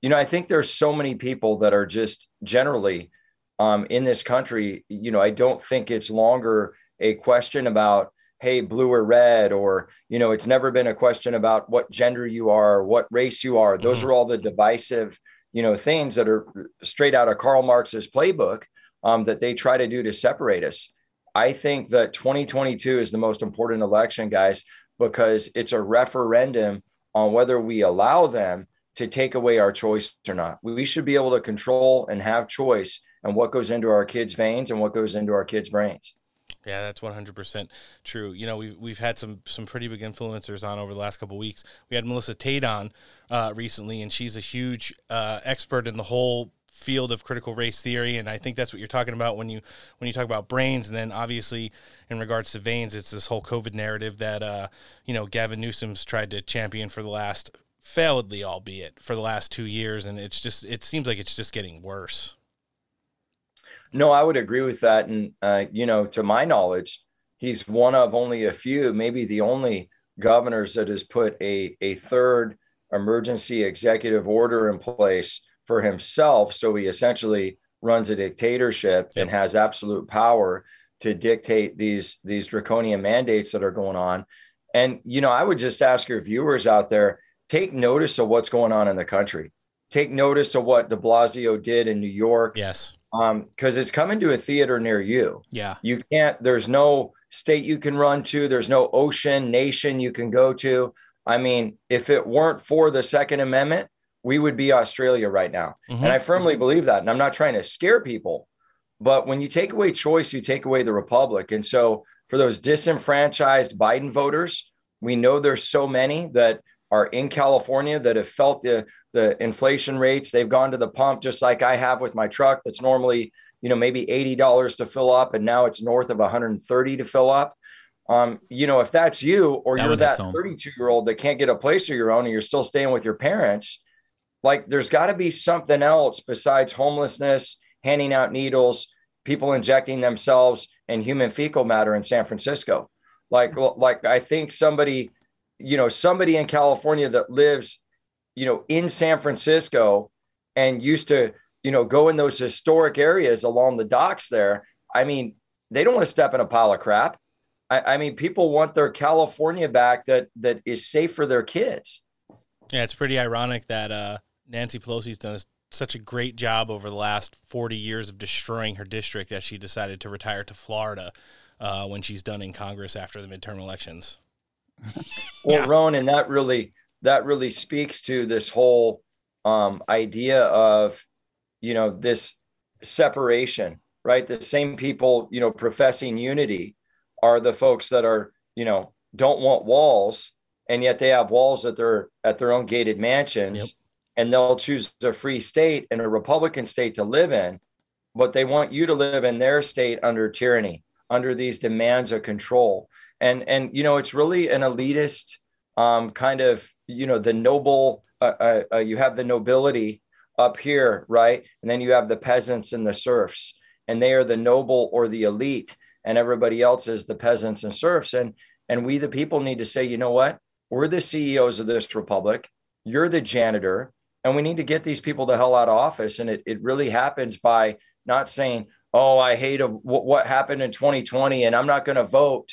you know I think there's so many people that are just generally um, in this country. You know, I don't think it's longer a question about hey blue or red or you know it's never been a question about what gender you are what race you are. Those Mhm. are all the divisive you know things that are straight out of karl marx's playbook um, that they try to do to separate us. I think that 2022 is the most important election guys because it's a referendum on whether we allow them to take away our choice or not. We should be able to control and have choice and what goes into our kids veins and what goes into our kids brains Yeah, that's one hundred percent true. You know, we've we've had some some pretty big influencers on over the last couple weeks. We had Melissa Tate on uh, recently, and she's a huge uh, expert in the whole field of critical race theory. And I think that's what you're talking about when you when you talk about brains. And then obviously, in regards to veins, it's this whole COVID narrative that uh, you know Gavin Newsom's tried to champion for the last failedly, albeit for the last two years, and it's just it seems like it's just getting worse. No, I would agree with that. And, uh, you know, to my knowledge, he's one of only a few, maybe the only governors that has put a, a third emergency executive order in place for himself. So he essentially runs a dictatorship and has absolute power to dictate these, these draconian mandates that are going on. And, you know, I would just ask your viewers out there take notice of what's going on in the country. Take notice of what de Blasio did in New York Yes. Um because it's coming to a theater near you. Yeah. you can't there's no state you can run to there's no ocean nation you can go to. I mean if it weren't for the second amendment we would be australia right now. And i firmly believe that and i'm not trying to scare people but when you take away choice you take away the republic. And so for those disenfranchised biden voters we know there's so many that are in california that have felt the the inflation rates they've gone to the pump just like i have with my truck that's normally you know maybe $80 to fill up and now it's north of 130 to fill up. Um, you know if that's you or That you're that home. 32 year old that can't get a place of your own and you're still staying with your parents like there's got to be something else besides homelessness handing out needles people injecting themselves in human fecal matter in san francisco. Like like i think somebody you know somebody in california that lives you know in san francisco and used to you know go in those historic areas along the docks there i mean they don't want to step in a pile of crap. I, I mean people want their california back that that is safe for their kids. Yeah, it's pretty ironic that uh, Nancy Pelosi's done such a great job over the last 40 years of destroying her district that she decided to retire to Florida uh, when she's done in Congress after the midterm elections. Well, Roan, and that really that really speaks to this whole um, idea of you know this separation, right? The same people you know professing unity are the folks that are you know don't want walls, and yet they have walls at their at their own gated mansions, and they'll choose a free state and a Republican state to live in, but they want you to live in their state under tyranny, under these demands of control. And and you know it's really an elitist um, kind of you know the noble uh, uh, uh, you have the nobility up here right? And then you have the peasants and the serfs and they are the noble or the elite and everybody else is the peasants and serfs. And and we the people need to say you know what? We're the ceos of this republic. You're the janitor and we need to get these people the hell out of office. And it, it really happens by not saying oh i hate what happened in 2020 and i'm not going to vote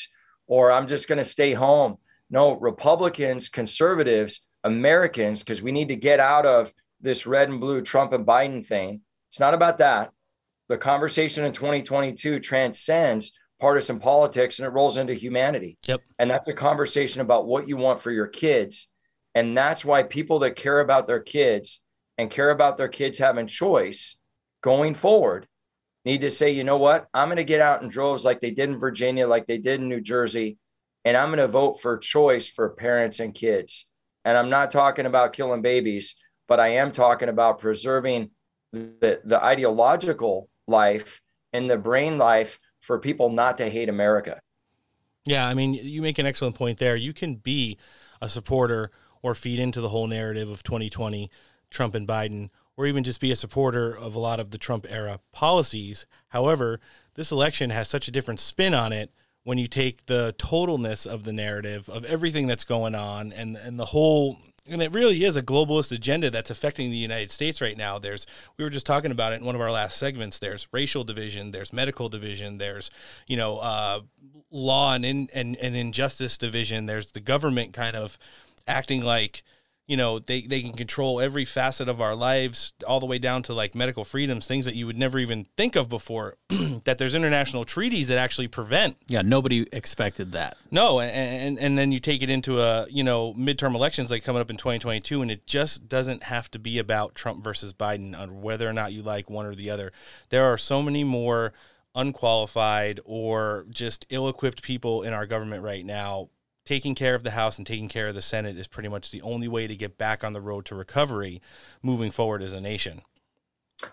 or I'm just going to stay home. No, Republicans, conservatives, Americans, because we need to get out of this red and blue Trump and Biden thing. It's not about that. The conversation in 2022 transcends partisan politics and it rolls into humanity. Yep. And that's a conversation about what you want for your kids. And that's why people that care about their kids and care about their kids having choice going forward need to say, you know what? I'm going to get out in droves like they did in Virginia, like they did in New Jersey, and I'm going to vote for choice for parents and kids. And I'm not talking about killing babies, but I am talking about preserving the, the ideological life and the brain life for people not to hate America. Yeah, I mean, you make an excellent point there. You can be a supporter or feed into the whole narrative of 2020, Trump and Biden, or even just be a supporter of a lot of the Trump era policies. However, this election has such a different spin on it when you take the totalness of the narrative of everything that's going on and, and the whole and it really is a globalist agenda that's affecting the United States right now. There's we were just talking about it in one of our last segments. There's racial division, there's medical division, there's you know uh, law and, in, and and injustice division. There's the government kind of acting like you know they, they can control every facet of our lives all the way down to like medical freedoms things that you would never even think of before that there's international treaties that actually prevent. Yeah nobody expected that. No and, and and then you take it into a you know midterm elections like coming up in 2022 and it just doesn't have to be about trump versus biden on whether or not you like one or the other. There are so many more unqualified or just ill-equipped people in our government right now taking care of the House and taking care of the Senate is pretty much the only way to get back on the road to recovery moving forward as a nation.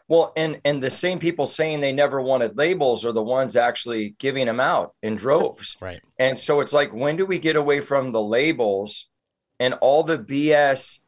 Well, and and the same people saying they never wanted labels are the ones actually giving them out in droves. Right. And so it's like when do we get away from the labels and all the BS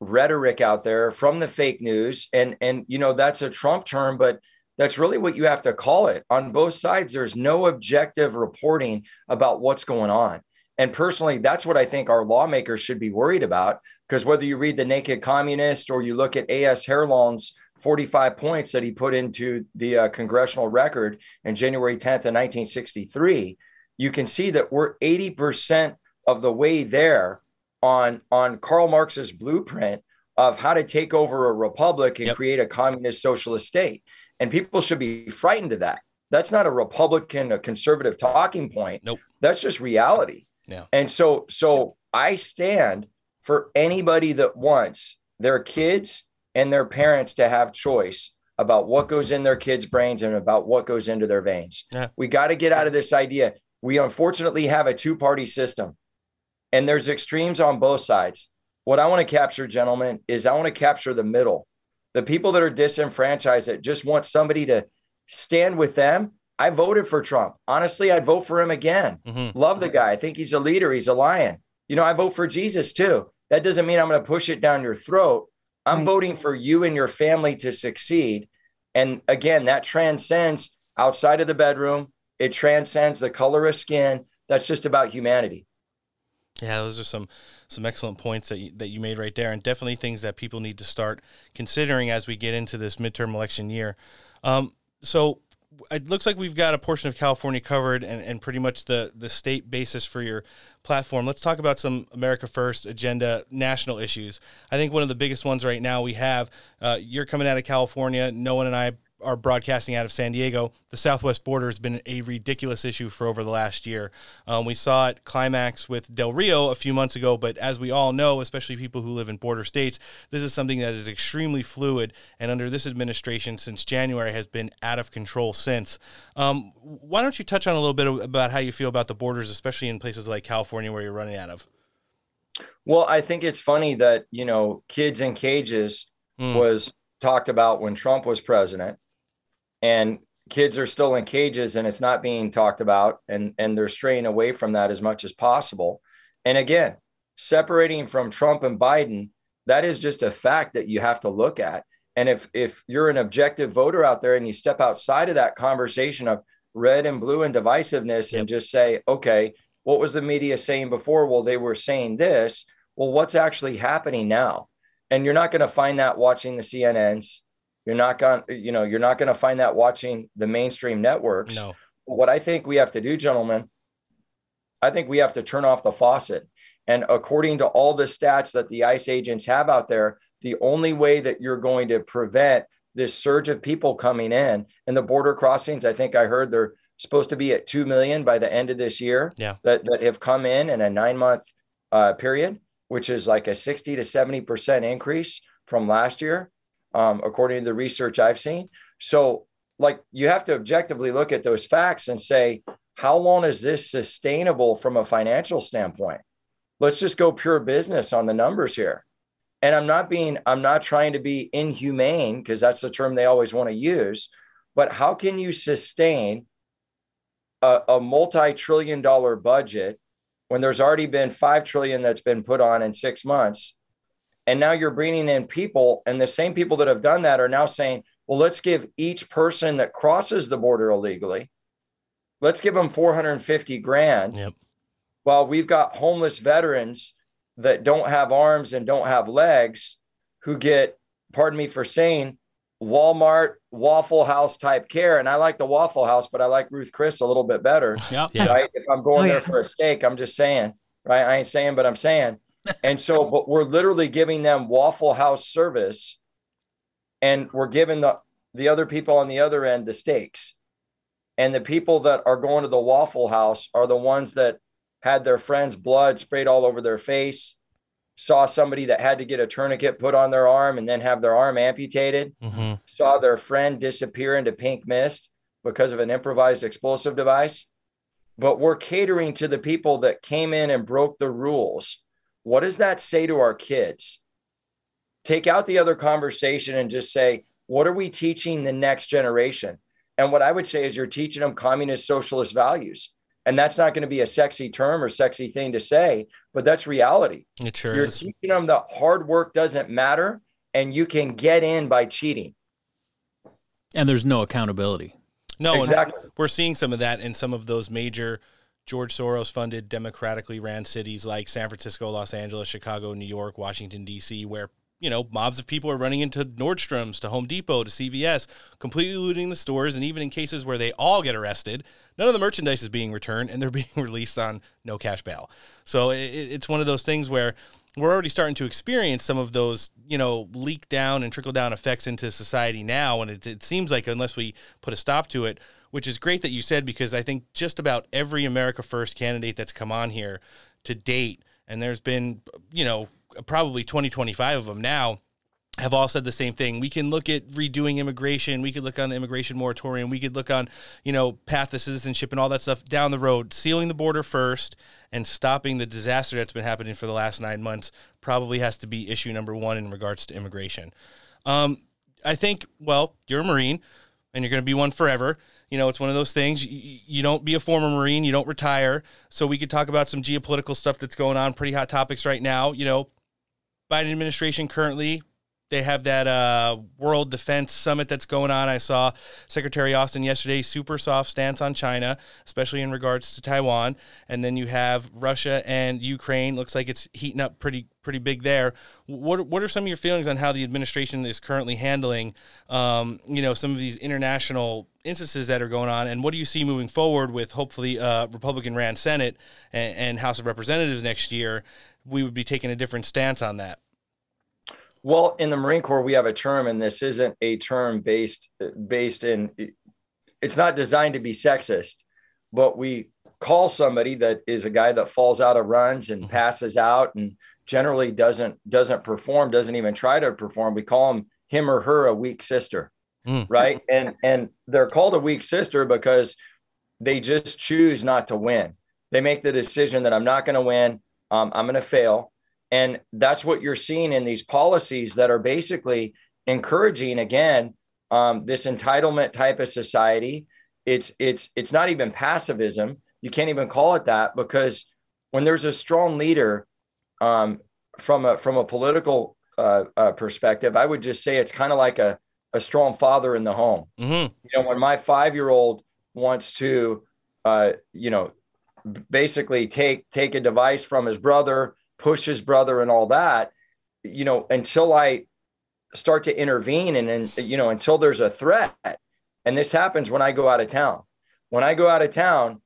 rhetoric out there from the fake news and and you know that's a Trump term but that's really what you have to call it. On both sides there's no objective reporting about what's going on. And personally, that's what I think our lawmakers should be worried about. Because whether you read The Naked Communist or you look at A.S. Herlong's 45 points that he put into the uh, congressional record in January 10th of 1963, you can see that we're 80% of the way there on, on Karl Marx's blueprint of how to take over a republic and yep. create a communist socialist state. And people should be frightened of that. That's not a Republican, a conservative talking point. Nope. That's just reality. Yeah. And so so I stand for anybody that wants their kids and their parents to have choice about what goes in their kids' brains and about what goes into their veins. Yeah. We got to get out of this idea. We unfortunately have a two-party system and there's extremes on both sides. What I want to capture, gentlemen, is I want to capture the middle. The people that are disenfranchised that just want somebody to stand with them I voted for Trump. Honestly, I'd vote for him again. Mm-hmm. Love the guy. I think he's a leader. He's a lion. You know, I vote for Jesus too. That doesn't mean I'm going to push it down your throat. I'm voting for you and your family to succeed. And again, that transcends outside of the bedroom. It transcends the color of skin. That's just about humanity. Yeah, those are some some excellent points that you, that you made right there, and definitely things that people need to start considering as we get into this midterm election year. Um, so it looks like we've got a portion of California covered and, and pretty much the, the state basis for your platform. Let's talk about some America First agenda national issues. I think one of the biggest ones right now we have, uh, you're coming out of California. No one and I are broadcasting out of San Diego, the southwest border has been a ridiculous issue for over the last year. Um, we saw it climax with Del Rio a few months ago, but as we all know, especially people who live in border states, this is something that is extremely fluid, and under this administration since January has been out of control since. Um, why don't you touch on a little bit about how you feel about the borders, especially in places like California where you're running out of? Well, I think it's funny that, you know, kids in cages mm. was talked about when Trump was president and kids are still in cages and it's not being talked about and and they're straying away from that as much as possible. And again separating from trump and biden that is just a fact that you have to look at. And if if you're an objective voter out there and you step outside of that conversation of red and blue and divisiveness yep. and just say okay what was the media saying before? Well they were saying this. Well what's actually happening now? And you're not going to find that watching the cnn's you're not going, you know, you're not going to find that watching the mainstream networks. No. What I think we have to do, gentlemen, I think we have to turn off the faucet. And according to all the stats that the ICE agents have out there, the only way that you're going to prevent this surge of people coming in and the border crossings, I think I heard they're supposed to be at 2 million by the end of this year Yeah. that, that have come in in a nine month uh, period, which is like a 60 to 70% increase from last year, um, according to the research I've seen. So, like, you have to objectively look at those facts and say, how long is this sustainable from a financial standpoint? Let's just go pure business on the numbers here. And I'm not being, I'm not trying to be inhumane because that's the term they always want to use. But how can you sustain a, a multi-trillion dollar budget when there's already been five trillion that's been put on in six months and now you're bringing in people and the same people that have done that are now saying well let's give each person that crosses the border illegally let's give them 450 grand yep. while we've got homeless veterans that don't have arms and don't have legs who get pardon me for saying Walmart Waffle House type care. And I like the Waffle House, but I like Ruth Chris a little bit better. Yep. Right. If I'm going Oh, there yeah. for a steak, I'm just saying, right? I ain't saying, but I'm saying. And so, but we're literally giving them Waffle House service and we're giving the, the other people on the other end the steaks. And the people that are going to the Waffle House are the ones that had their friend's blood sprayed all over their face, saw somebody that had to get a tourniquet put on their arm and then have their arm amputated, Mm-hmm. saw their friend disappear into pink mist because of an improvised explosive device. But we're catering to the people that came in and broke the rules. What does that say to our kids? Take out the other conversation and just say, what are we teaching the next generation? And what I would say is you're teaching them communist socialist values. And that's not going to be a sexy term or sexy thing to say, but that's reality. It sure You're is. teaching them that hard work doesn't matter and you can get in by cheating. And there's no accountability. No, Exactly. and we're seeing some of that in some of those major George Soros funded democratically ran cities like San Francisco, Los Angeles, Chicago, New York, Washington, D.C., where, you know, mobs of people are running into Nordstrom's, to Home Depot, to CVS, completely looting the stores. And even in cases where they all get arrested, none of the merchandise is being returned and they're being released on no cash bail. So it, it's one of those things where we're already starting to experience some of those, you know, leak down and trickle down effects into society now. And it, it seems like unless we put a stop to it, which is great that you said, because I think just about every America First candidate that's come on here to date, and there's been, you know, probably 20, 25 of them now, have all said the same thing. We can look at redoing immigration. We could look on the immigration moratorium. We could look on, you know, path to citizenship and all that stuff down the road. Sealing the border first and stopping the disaster that's been happening for the last nine months probably has to be issue number one in regards to immigration. Um, I think, well, you're a Marine and you're going to be one forever. You know, it's one of those things. You, you don't be a former Marine, you don't retire. So we could talk about some geopolitical stuff that's going on, pretty hot topics right now. You know, Biden administration currently they have that uh, World Defense Summit that's going on. I saw Secretary Austin yesterday, super soft stance on China, especially in regards to Taiwan. And then you have Russia and Ukraine. Looks like it's heating up pretty pretty big there. What what are some of your feelings on how the administration is currently handling, um, you know, some of these international instances that are going on, and what do you see moving forward with hopefully uh, Republican ran Senate and, and House of Representatives next year? We would be taking a different stance on that. Well, in the Marine Corps, we have a term, and this isn't a term based based in. It's not designed to be sexist, but we call somebody that is a guy that falls out of runs and passes out and generally doesn't doesn't perform, doesn't even try to perform. We call him him or her a weak sister, right? And and they're called a weak sister because they just choose not to win. They make the decision that I'm not going to win. Um, I'm going to fail. And that's what you're seeing in these policies that are basically encouraging again um, this entitlement type of society. It's it's it's not even passivism. You can't even call it that because when there's a strong leader um, from a from a political uh, uh, perspective, I would just say it's kind of like a a strong father in the home. Mm-hmm. You know, when my five year old wants to, uh, you know, basically take take a device from his brother push his brother and all that you know until i start to intervene and then you know until there's a threat and this happens when i go out of town when i go out of town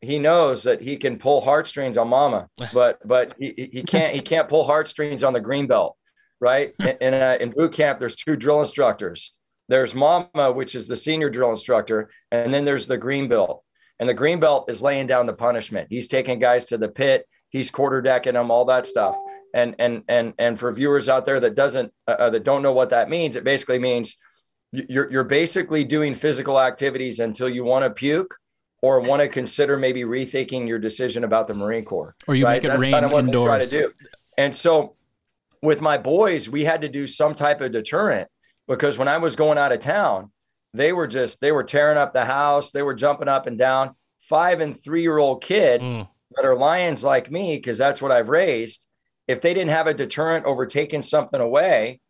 he knows that he can pull heartstrings on mama, but but he, he can't he can't pull heartstrings on the green belt, right? In in, uh, in boot camp, there's two drill instructors. There's mama, which is the senior drill instructor, and then there's the green belt. And the green belt is laying down the punishment. He's taking guys to the pit. He's quarterdecking them, all that stuff. And and and and for viewers out there that doesn't uh, uh that don't know what that means, it basically means you're you're basically doing physical activities until you want to puke or want to consider maybe rethinking your decision about the Marine Corps. Or you right? make it That's rain kind of what they try indoors. to do. And so with my boys, we had to do some type of deterrent because when I was going out of town, they were just they were tearing up the house, they were jumping up and down. Five and three year old kid that are lions like me, because that's what I've raised. If they didn't have a deterrent over taking something away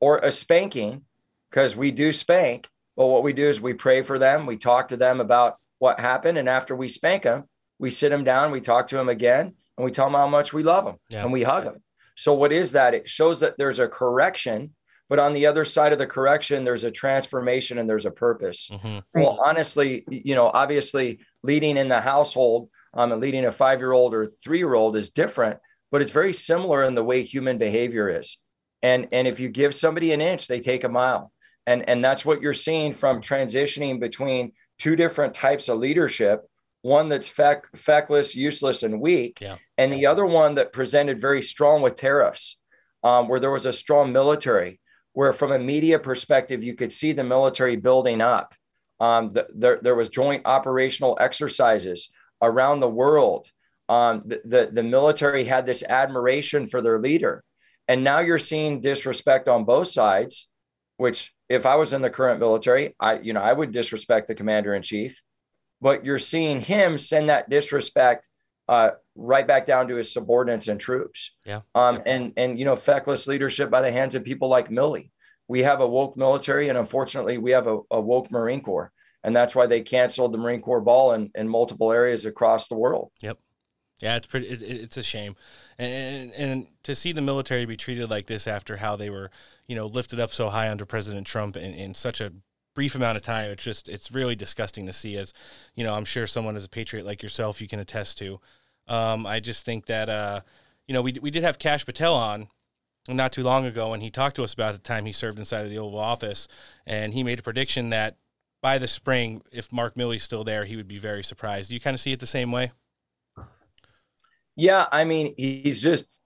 or a spanking, because we do spank, well, what we do is we pray for them, we talk to them about what happened, and after we spank them, we sit them down, we talk to them again, and we tell them how much we love them, Yeah. and we hug them. So what is that? It shows that there's a correction, but on the other side of the correction, there's a transformation and there's a purpose. Mm-hmm. Well, honestly, you know, obviously leading in the household, um, and leading a five-year-old or three-year-old is different, but it's very similar in the way human behavior is. And and if you give somebody an inch, they take a mile. And and that's what you're seeing from transitioning between two different types of leadership. One that's feck, feckless, useless, and weak, Yeah. and the other one that presented very strong with tariffs, um, where there was a strong military, where from a media perspective, you could see the military building up. Um, the, there, there was joint operational exercises around the world. Um, the, the, the military had this admiration for their leader. And now you're seeing disrespect on both sides, which if I was in the current military, I, you know, I would disrespect the commander in chief, but you're seeing him send that disrespect uh, right back down to his subordinates and troops. Yeah. Um, and and you know, feckless leadership by the hands of people like Milley. We have a woke military, and unfortunately, we have a, a woke Marine Corps, and that's why they canceled the Marine Corps ball in, in multiple areas across the world. Yep. Yeah, it's pretty. It, it- it's a shame, and, and and to see the military be treated like this after how they were, you know, lifted up so high under President Trump in, in such a brief amount of time. It's just it's really disgusting to see. As you know, I'm sure someone as a patriot like yourself, you can attest to. Um, I just think that uh, you know, we we did have Kash Patel on not too long ago, and he talked to us about the time he served inside of the Oval Office, and he made a prediction that by the spring, if Mark Milley's still there, he would be very surprised. Do you kind of see it the same way? Yeah, I mean, he's just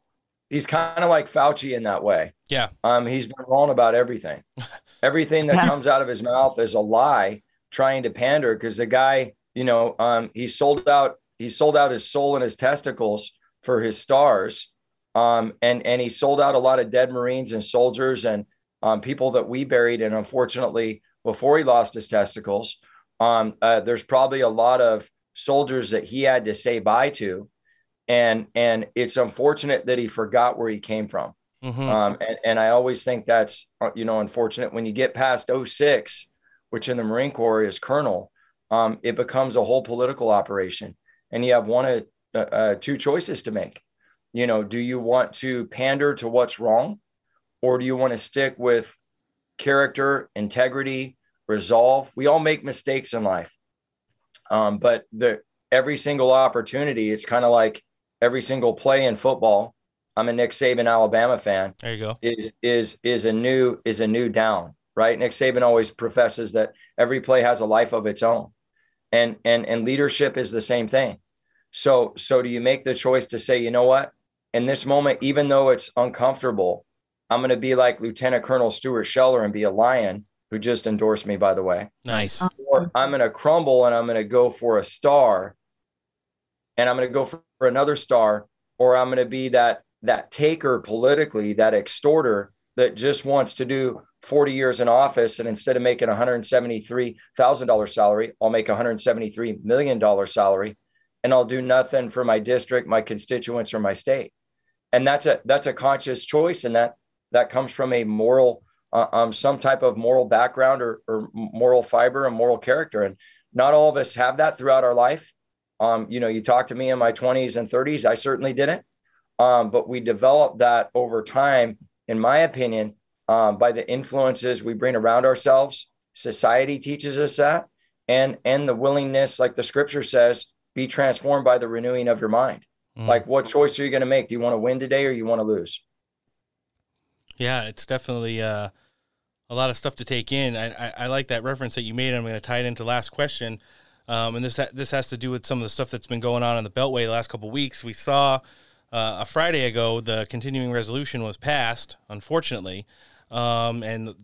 he's kind of like Fauci in that way. Yeah. Um, he's been wrong about everything. everything that Yeah. comes out of his mouth is a lie, trying to pander. Because the guy, you know, um, he sold out. He sold out his soul and his testicles for his stars, um, and and he sold out a lot of dead Marines and soldiers and um, people that we buried. And unfortunately, before he lost his testicles, um, uh, there's probably a lot of soldiers that he had to say bye to. And and it's unfortunate that he forgot where he came from. Mhm. um, and, and i always think that's uh, you know unfortunate. When you get past 06 which in the marine corps is colonel um, it becomes a whole political operation. And you have one of uh, uh, two choices to make. You know do you want to pander to what's wrong or do you want to stick with character integrity resolve we all make mistakes in life um, but the every single opportunity, it's kind of like every single play in football. I'm a Nick Saban Alabama fan. There you go. Is is is a new is a new down, right? Nick Saban always professes that every play has a life of its own, and and and leadership is the same thing. So so do you make the choice to say, you know what, in this moment, even though it's uncomfortable, I'm going to be like Lieutenant Colonel Stuart Scheller and be a lion who just endorsed me, by the way. Nice. Or I'm going to crumble and I'm going to go for a star and I'm going to go for, for another star, or I'm going to be that that taker politically, that extorter that just wants to do 40 years in office, and instead of making $173,000 salary, I'll make $173 million salary, and I'll do nothing for my district, my constituents, or my state. And that's a that's a conscious choice, and that that comes from a moral, uh, um, some type of moral background or, or moral fiber and moral character. And not all of us have that throughout our life. Um, you know, you talk to me in my 20s and 30s, I certainly didn't. Um, but we develop that over time, in my opinion, um, by the influences we bring around ourselves. Society teaches us that, and and the willingness, like the scripture says, be transformed by the renewing of your mind. Mm. Like, what choice are you going to make? Do you want to win today or you want to lose? Yeah, it's definitely uh, a lot of stuff to take in. I, I, I like that reference that you made. I'm going to tie it into last question, um, and this this has to do with some of the stuff that's been going on in the Beltway the last couple of weeks. We saw uh, a Friday ago the continuing resolution was passed, unfortunately, um, and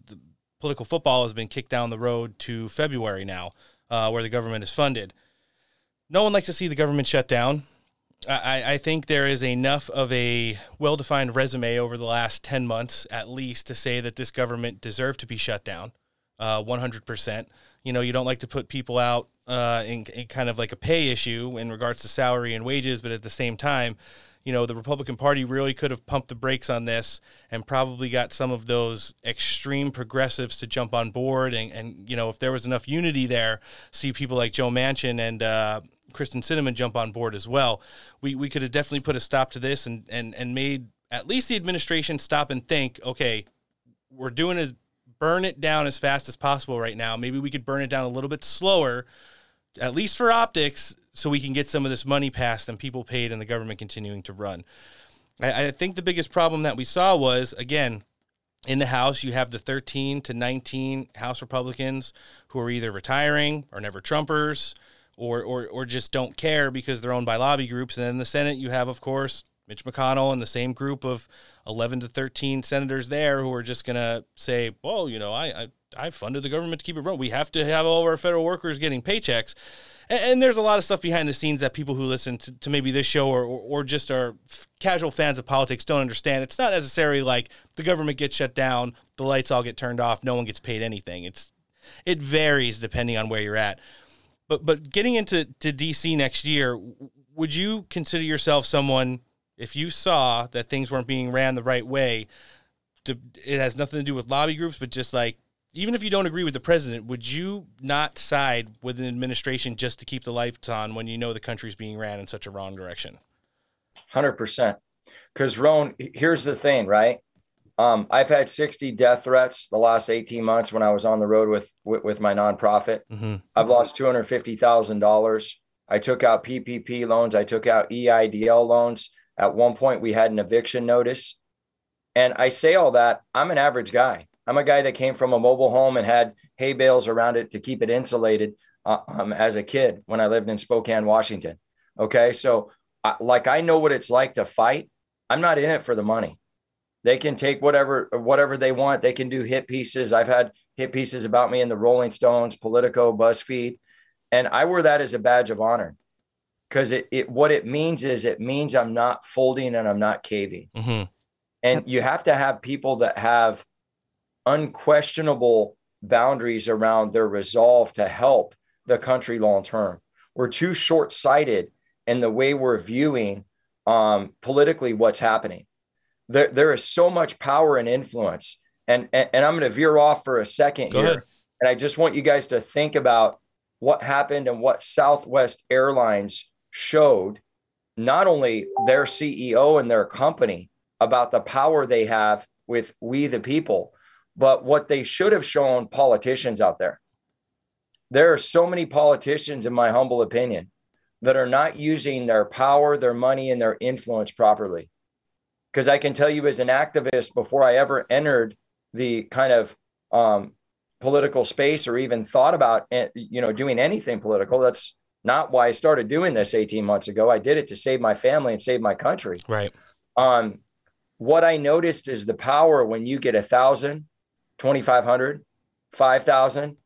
political football has been kicked down the road to February now, uh, where the government is funded. No one likes to see the government shut down. I, I think there is enough of a well defined resume over the last 10 months, at least, to say that this government deserved to be shut down uh, 100%. You know, you don't like to put people out uh, in, in kind of like a pay issue in regards to salary and wages, but at the same time, you know, the Republican Party really could have pumped the brakes on this and probably got some of those extreme progressives to jump on board. And, and you know, if there was enough unity there, see people like Joe Manchin and uh, Kyrsten Sinema jump on board as well. We, we could have definitely put a stop to this and, and, and made at least the administration stop and think, okay, we're doing is burn it down as fast as possible right now. Maybe we could burn it down a little bit slower, at least for optics, so we can get some of this money passed and people paid and the government continuing to run. I, I think the biggest problem that we saw was, again, in the House, you have the 13 to 19 House Republicans who are either retiring or never Trumpers or, or, or just don't care because they're owned by lobby groups. And in the Senate, you have, of course, Mitch McConnell and the same group of 11 to 13 senators there who are just going to say, well, you know, I, I, I funded the government to keep it running. We have to have all of our federal workers getting paychecks. And, and there's a lot of stuff behind the scenes that people who listen to, to maybe this show or, or, or just are f- casual fans of politics don't understand. It's not necessarily like the government gets shut down, the lights all get turned off, no one gets paid anything. It's it varies depending on where you're at. But but getting into to DC next year, would you consider yourself someone if you saw that things weren't being ran the right way? To, it has nothing to do with lobby groups, but just like even if you don't agree with the president, would you not side with an administration just to keep the lights on when you know the country's being ran in such a wrong direction? Hundred percent. Because Roan, here's the thing, right? Um, I've had 60 death threats the last 18 months when I was on the road with with, with my nonprofit. Mm-hmm. I've lost two hundred fifty thousand dollars. I took out PPP loans. I took out EIDL loans. At one point, we had an eviction notice. And I say all that. I'm an average guy. I'm a guy that came from a mobile home and had hay bales around it to keep it insulated uh, um, as a kid when I lived in Spokane, Washington. Okay, so uh, like I know what it's like to fight. I'm not in it for the money. They can take whatever whatever they want. They can do hit pieces. I've had hit pieces about me in the Rolling Stones, Politico, BuzzFeed, and I wear that as a badge of honor because it, it what it means is it means I'm not folding and I'm not caving. Mm-hmm. And you have to have people that have unquestionable boundaries around their resolve to help the country long term. We're too short sighted in the way we're viewing um, politically what's happening. There, there is so much power and influence. And, and, and I'm going to veer off for a second Go here. ahead. And I just want you guys to think about what happened and what Southwest Airlines showed not only their CEO and their company about the power they have with we the people, but what they should have shown politicians out there. There are so many politicians, in my humble opinion, that are not using their power, their money, and their influence properly. Because I can tell you, as an activist, before I ever entered the kind of um, political space or even thought about, you know, doing anything political, that's not why I started doing this 18 months ago. I did it to save my family and save my country. Right. Um, what I noticed is the power when you get a thousand, 2,500, 5,000,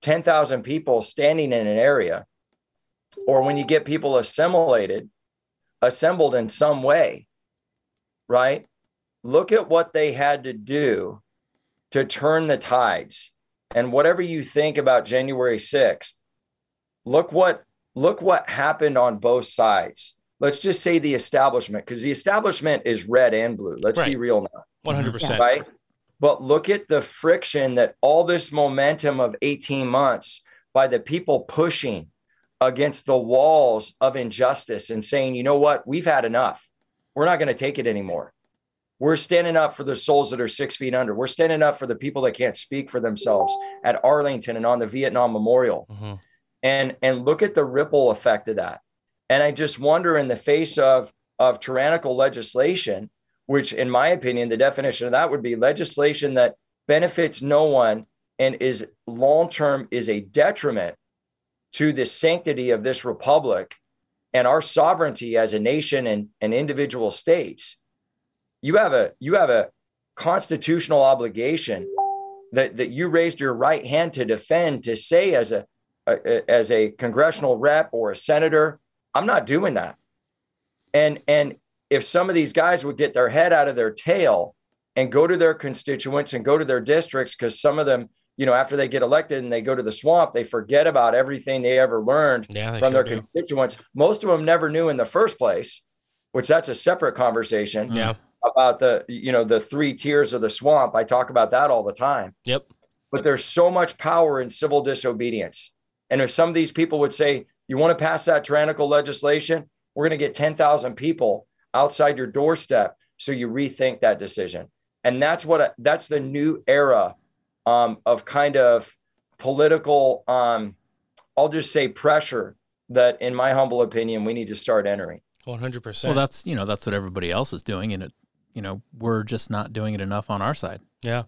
10,000 people standing in an area, or when you get people assimilated, assembled in some way, right? Look at what they had to do to turn the tides. And whatever you think about January 6th, look what look what happened on both sides. Let's just say the establishment, because the establishment is red and blue. Let's be real now. 100%. Right. But look at the friction that all this momentum of 18 months by the people pushing against the walls of injustice and saying, you know what, we've had enough. We're not going to take it anymore. We're standing up for the souls that are six feet under. We're standing up for the people that can't speak for themselves at Arlington and on the Vietnam Memorial. Mm-hmm. And and look at the ripple effect of that. And I just wonder in the face of, of tyrannical legislation, which in my opinion, the definition of that would be legislation that benefits no one and is long term is a detriment to the sanctity of this republic and our sovereignty as a nation and, and individual states you have a you have a constitutional obligation that, that you raised your right hand to defend to say as a, a as a congressional rep or a senator i'm not doing that. And and if some of these guys would get their head out of their tail and go to their constituents and go to their districts because some of them you know after they get elected and they go to the swamp they forget about everything they ever learned Yeah, they from their do. constituents most of them never knew in the first place which that's a separate conversation Yeah. about the you know the three tiers of the swamp i talk about that all the time Yep. but there's so much power in civil disobedience and if some of these people would say you want to pass that tyrannical legislation we're going to get 10,000 people outside your doorstep so you rethink that decision and that's what that's the new era um, of kind of political um, i'll just say pressure that in my humble opinion we need to start entering One hundred Well, that's you know that's what everybody else is doing, and it you know we're just not doing it enough on our side. Yeah,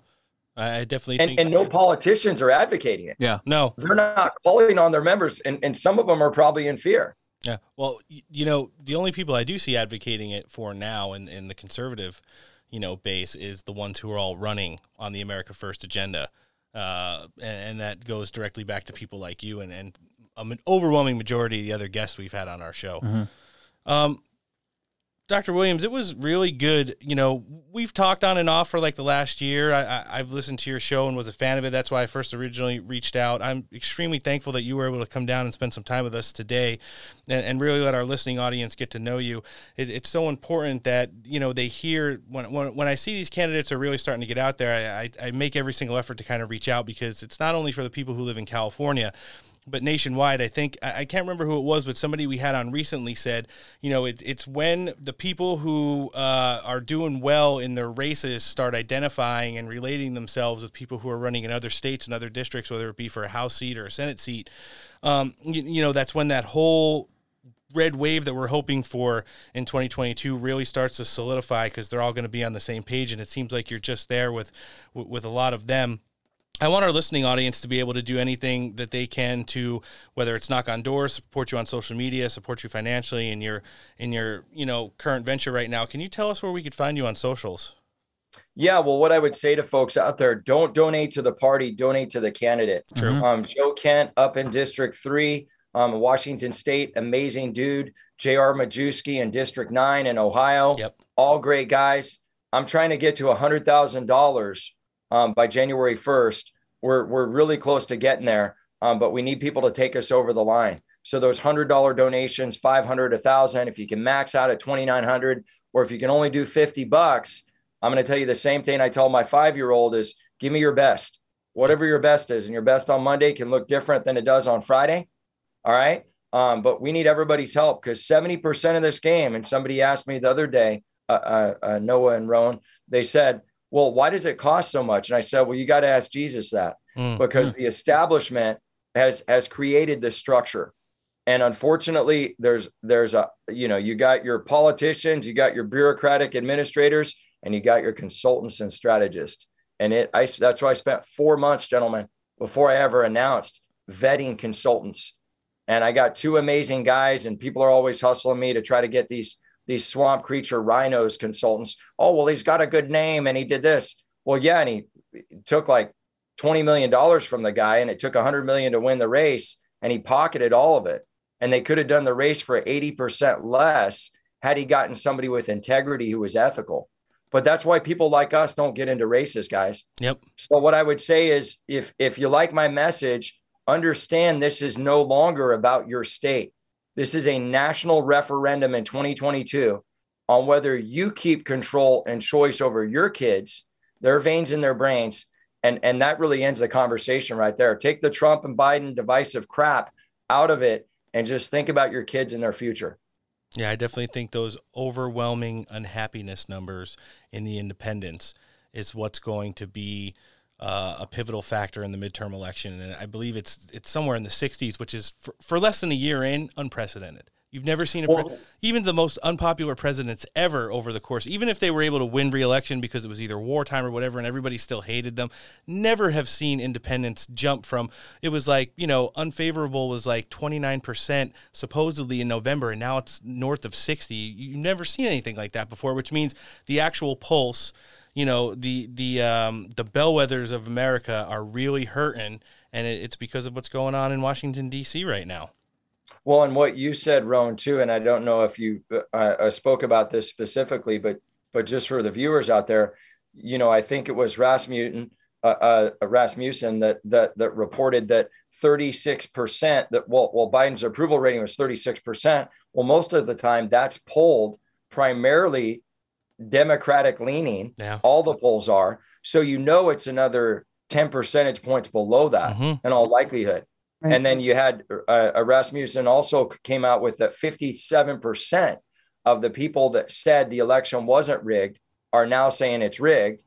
I I definitely and, think. and no politicians are advocating it Yeah. No. they're not calling on their members and, and some of them are probably in fear Yeah. Well, you know, the only people I do see advocating it for now in, in the conservative, you know, base is the ones who are all running on the America First agenda. Uh, and, and that goes directly back to people like you and, and um, an overwhelming majority of the other guests we've had on our show. Mhm. Um, Dr. Williams, it was really good. You know, we've talked on and off for like the last year. I, I've listened to your show and was a fan of it. That's why I first originally reached out. I'm extremely thankful that you were able to come down and spend some time with us today and, and really let our listening audience get to know you. It, it's so important that, you know, they hear when, when, when I see these candidates are really starting to get out there, I, I, I make every single effort to kind of reach out because it's not only for the people who live in California, but nationwide, I think I can't remember who it was, but somebody we had on recently said, you know, it, it's when the people who uh, are doing well in their races start identifying and relating themselves with people who are running in other states and other districts, whether it be for a House seat or a Senate seat. Um, you, you know, that's when that whole red wave that we're hoping for in 2022 really starts to solidify because they're all going to be on the same page, and it seems like you're just there with with a lot of them. I want our listening audience to be able to do anything that they can to whether it's knock on doors, support you on social media, support you financially in your in your, you know, current venture right now. Can you tell us where we could find you on socials? Yeah, well, what I would say to folks out there: don't donate to the party, donate to the candidate. True. Um, Joe Kent up in District Three, um, Washington State, amazing dude. J.R. Majewski in District Nine in Ohio. Yep. All great guys. I'm trying to get to a hundred thousand dollars um, by January 1st. We're we're really close to getting there, um, but we need people to take us over the line. So those hundred dollar donations, five hundred, a thousand. If you can max out at twenty nine hundred, or if you can only do fifty bucks, I'm going to tell you the same thing I tell my five year old is give me your best, whatever your best is. And your best on Monday can look different than it does on Friday. All right. Um, but we need everybody's help because 70% of this game, and somebody asked me the other day, uh, uh, uh, Noah and Roan, they said, well, why does it cost so much? And I said, well, you got to ask Jesus that Mm. because the establishment has has created this structure and unfortunately there's there's a you know you got your politicians you got your bureaucratic administrators and you got your consultants and strategists and it i that's why i spent four months gentlemen before i ever announced vetting consultants and i got two amazing guys and people are always hustling me to try to get these these swamp creature rhinos consultants oh well he's got a good name and he did this. Well yeah and he took like 20 million dollars from the guy and it took 100 million to win the race and he pocketed all of it. And they could have done the race for 80% less had he gotten somebody with integrity who was ethical. But that's why people like us don't get into races guys. Yep. so what i would say is if if you like my message understand this is no longer about your state this is a national referendum in 2022 on whether you keep control and choice over your kids their veins in their brains and and that really ends the conversation right there. Take the trump and biden divisive crap out of it and just think about your kids and their future. Yeah, I definitely think those overwhelming unhappiness numbers in the independents is what's going to be uh, a pivotal factor in the midterm election, and I believe it's it's somewhere in the 60s, which is for, for less than a year in unprecedented. You've never seen a pre- even the most unpopular presidents ever over the course, even if they were able to win re-election because it was either wartime or whatever, and everybody still hated them. Never have seen independence jump from it was like you know unfavorable was like twenty nine percent supposedly in November, and now it's north of sixty. You've never seen anything like that before, which means the actual pulse, you know, the the um, the bellwethers of America are really hurting, and it, it's because of what's going on in Washington D.C. right now. Well, and what you said, Roan, too, and I don't know if you uh, uh, spoke about this specifically, but but just for the viewers out there, you know, I think it was Rasmussen, uh, uh, Rasmussen that that that reported that 36 percent that well, well, Biden's approval rating was 36 percent. Well, most of the time that's polled primarily Democratic leaning. Yeah. All the polls are, so you know it's another 10 percentage points below that Mm-hmm. in all likelihood. Right. And then you had uh, Rasmussen also came out with that 57% of the people that said the election wasn't rigged are now saying it's rigged.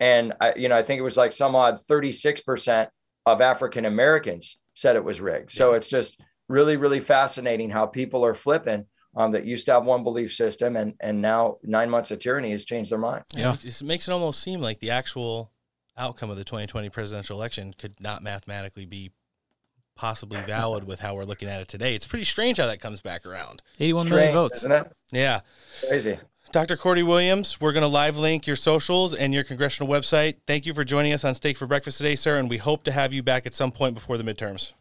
And, I, you know, I think it was like some odd 36% of African Americans said it was rigged. So it's just really, really fascinating how people are flipping um, that used to have one belief system and, and now nine months of tyranny has changed their mind. Yeah. It makes it almost seem like the actual outcome of the 2020 presidential election could not mathematically be possibly valid with how we're looking at it today. It's pretty strange how that comes back around. 81 million Strange, votes. Isn't it? Yeah. Crazy. Dr. Cordie Williams, we're going to live link your socials and your congressional website. Thank you for joining us on Steak for Breakfast today, sir, and we hope to have you back at some point before the midterms.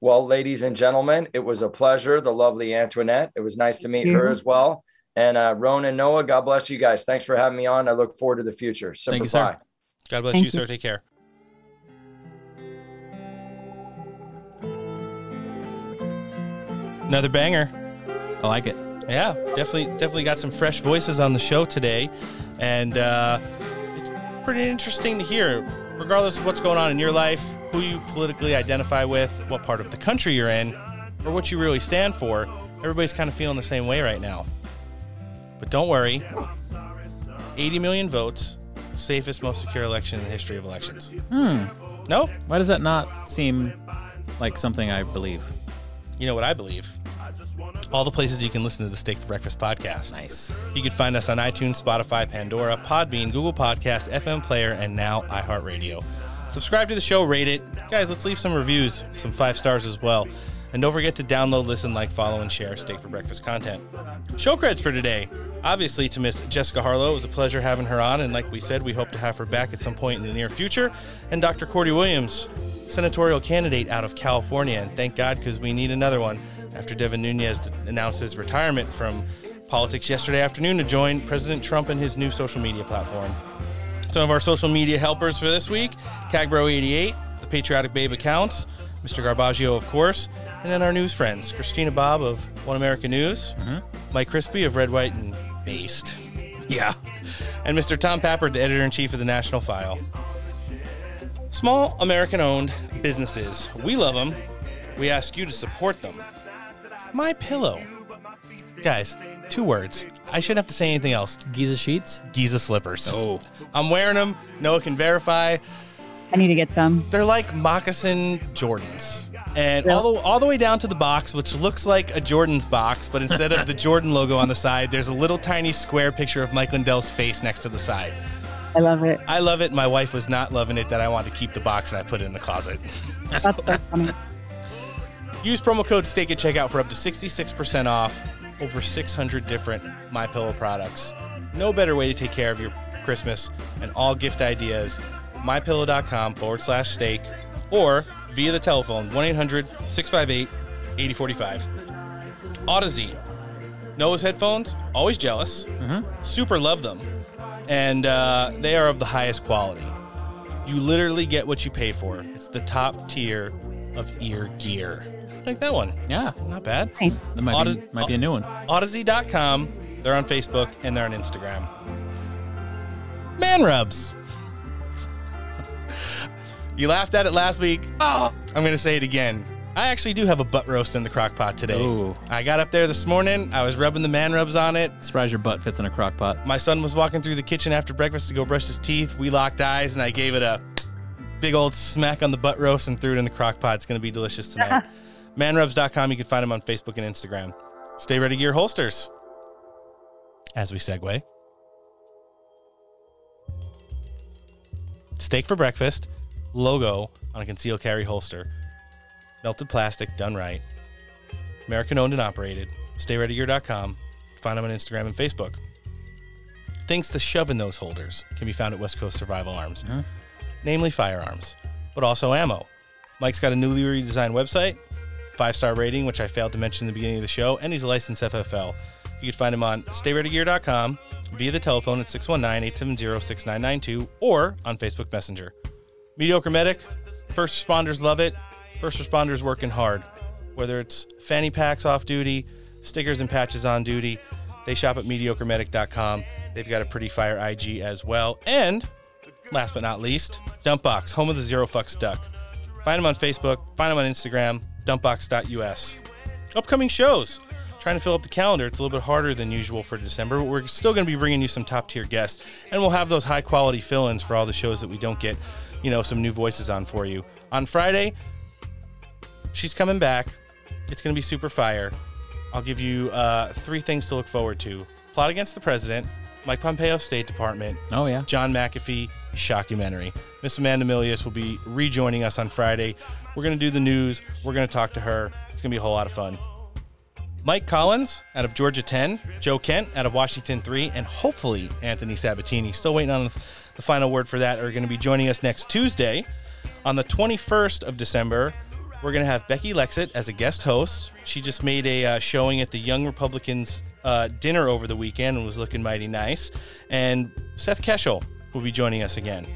Well, ladies and gentlemen, it was a pleasure. The lovely Antoinette. It was nice to meet you. her as well. And uh, Roan and Noah, God bless you guys. Thanks for having me on. I look forward to the future. Semper Thank you, sir. Fi. God bless you, you. sir. Take care. Another banger. I like it. Yeah, definitely, definitely got some fresh voices on the show today, and uh, it's pretty interesting to hear. Regardless of what's going on in your life, who you politically identify with, what part of the country you're in, or what you really stand for, everybody's kind of feeling the same way right now. But don't worry, 80 million votes, safest, most secure election in the history of elections. Hmm. No, Why does that not seem like something I believe? you know what I believe. All the places you can listen to the Steak for Breakfast podcast. Nice. You can find us on iTunes, Spotify, Pandora, Podbean, Google Podcast, FM Player, and now iHeartRadio. Subscribe to the show, rate it. Guys, let's leave some reviews, some five stars as well. And don't forget to download, listen, like, follow, and share Steak for Breakfast content. Show creds for today. Obviously, to Miss Jessica Harlow, it was a pleasure having her on. And like we said, we hope to have her back at some point in the near future. And Dr. Cordie Williams, senatorial candidate out of California. And thank God, because we need another one after Devin Nunes announced his retirement from politics yesterday afternoon to join President Trump and his new social media platform. Some of our social media helpers for this week Cagbro88, the Patriotic Babe accounts, Mr. Garbaggio, of course, and then our news friends Christina Bobb of One America News, mm-hmm. Mike Crispi of Red, White, and Based. Yeah. And Mr. Tom Pappert, the editor in chief of the National File. Small American owned businesses. We love them. We ask you to support them. My Pillow. Guys, two words. I shouldn't have to say anything else. Giza sheets? Giza slippers. Oh. I'm wearing them. Noah can verify. I need to get some. They're like moccasin Jordans. And all the, all the way down to the box, which looks like a Jordan's box, but instead of the Jordan logo on the side, there's a little tiny square picture of Mike Lindell's face next to the side. I love it. I love it. My wife was not loving it that I wanted to keep the box and I put it in the closet. That's so funny. Use promo code STAKE at checkout for up to 66% off over 600 different My Pillow products. No better way to take care of your Christmas and all gift ideas. MyPillow.com forward slash steak or via the telephone 1 800 658 8045. Audazine. Noah's headphones, always jealous. Super love them. And uh, they are of the highest quality. You literally get what you pay for. It's the top tier of ear gear. Like that one. Yeah. Not bad. That might be, might be a new one. Audeze.com. They're on Facebook and they're on Instagram. Man rubs. You laughed at it last week. Oh, I'm going to say it again. I actually do have a butt roast in the crock pot today. Ooh. I got up there this morning. I was rubbing the man rubs on it. Surprised your butt fits in a crock pot. My son was walking through the kitchen after breakfast to go brush his teeth. We locked eyes and I gave it a big old smack on the butt roast and threw it in the crock pot. It's going to be delicious tonight. Manrubs.com. You can find them on Facebook and Instagram. Stay Ready Gear holsters. As we segue, steak for breakfast, logo on a concealed carry holster, melted plastic done right, American owned and operated. StayReadyGear.com. Find them on Instagram and Facebook. Things to shove in those holders can be found at West Coast Survival Arms, namely firearms, but also ammo. Mike's got a newly redesigned website, five star rating, which I failed to mention in the beginning of the show, and he's a licensed FFL. You can find him on StayReadyGear.com via the telephone at 619 870 6992 or on Facebook Messenger. Mediocre Medic, first responders love it. First responders working hard. Whether it's fanny packs off duty, stickers and patches on duty, they shop at mediocremedic.com. They've got a pretty fire IG as well. And last but not least, Dumpbox, home of the Zero Fucks Duck. Find them on Facebook, find them on Instagram, dumpbox.us. Upcoming shows. Trying to fill up the calendar. It's a little bit harder than usual for December, but we're still going to be bringing you some top tier guests, and we'll have those high quality fill ins for all the shows that we don't get, you know, some new voices on for you. On Friday, she's coming back. It's going to be super fire. I'll give you uh, three things to look forward to Plot Against the President, Mike Pompeo State Department. Oh, yeah. John McAfee shockumentary. Miss Amanda Milius will be rejoining us on Friday. We're going to do the news. We're going to talk to her. It's going to be a whole lot of fun. Mike Collins out of Georgia 10, Joe Kent out of Washington 3, and hopefully Anthony Sabatini. Still waiting on the final word for that. Are going to be joining us next Tuesday. On the 21st of December, we're going to have Becky Lexit as a guest host. She just made a uh, showing at the Young Republicans uh, dinner over the weekend and was looking mighty nice. And Seth Keschel will be joining us again.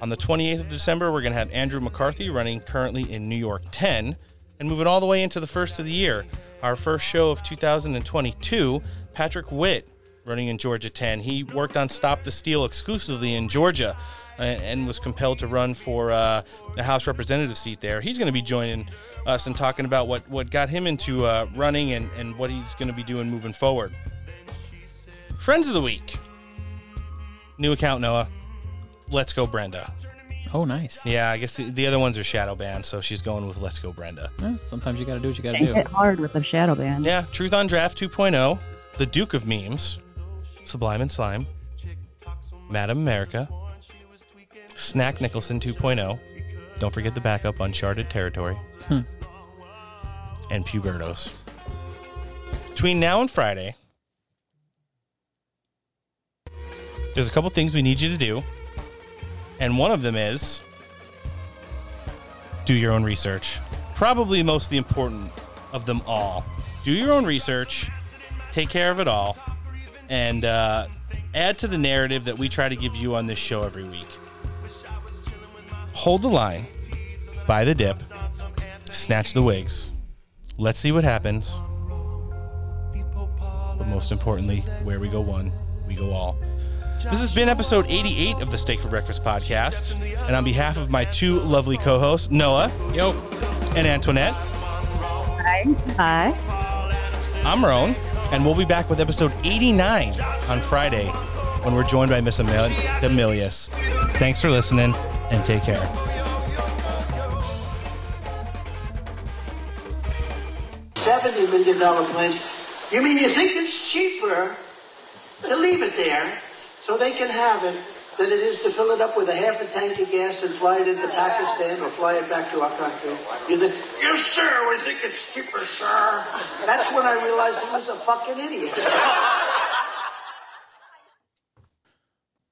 On the 28th of December, we're going to have Andrew McCarthy running currently in New York 10 and moving all the way into the first of the year. Our first show of 2022, Patrick Witt running in Georgia 10. He worked on Stop the Steal exclusively in Georgia and, and was compelled to run for uh, the House representative seat there. He's going to be joining us and talking about what, what got him into uh, running and, and what he's going to be doing moving forward. Friends of the Week. New account, Noah. Let's Go Brenda. Oh, nice. Yeah, I guess the, the other ones are shadow banned, so she's going with Let's Go Brenda. Eh, sometimes you got to do what you got to do. hit hard with a shadow band. Yeah, Truth on Draft 2.0, The Duke of Memes, Sublime and Slime, Madam America, Snack Nicholson 2.0. Don't forget the backup, Uncharted Territory, Hmm. and Pubertos. Between now and Friday, there's a couple things we need you to do, and one of them is do your own research. Probably most the important of them all. Do your own research, take care of it all, and uh, add to the narrative that we try to give you on this show every week. Hold the line, buy the dip, snatch the wigs. Let's see what happens. But most importantly, where we go one, we go all. This has been episode 88 of the Steak for Breakfast podcast. And on behalf of my two lovely co hosts, Noah Yo. and Antoinette, Hi. Hi. I'm Roan, and we'll be back with episode 89 on Friday when we're joined by Miss Amel- Demilius. Thanks for listening and take care. Seventy million dollar pledge. You mean you think it's cheaper to leave it there so they can have it than it is to fill it up with a half a tank of gas and fly it into Pakistan or fly it back to our country? You think, yes, sir, we think it's cheaper, sir. That's when I realized he was a fucking idiot.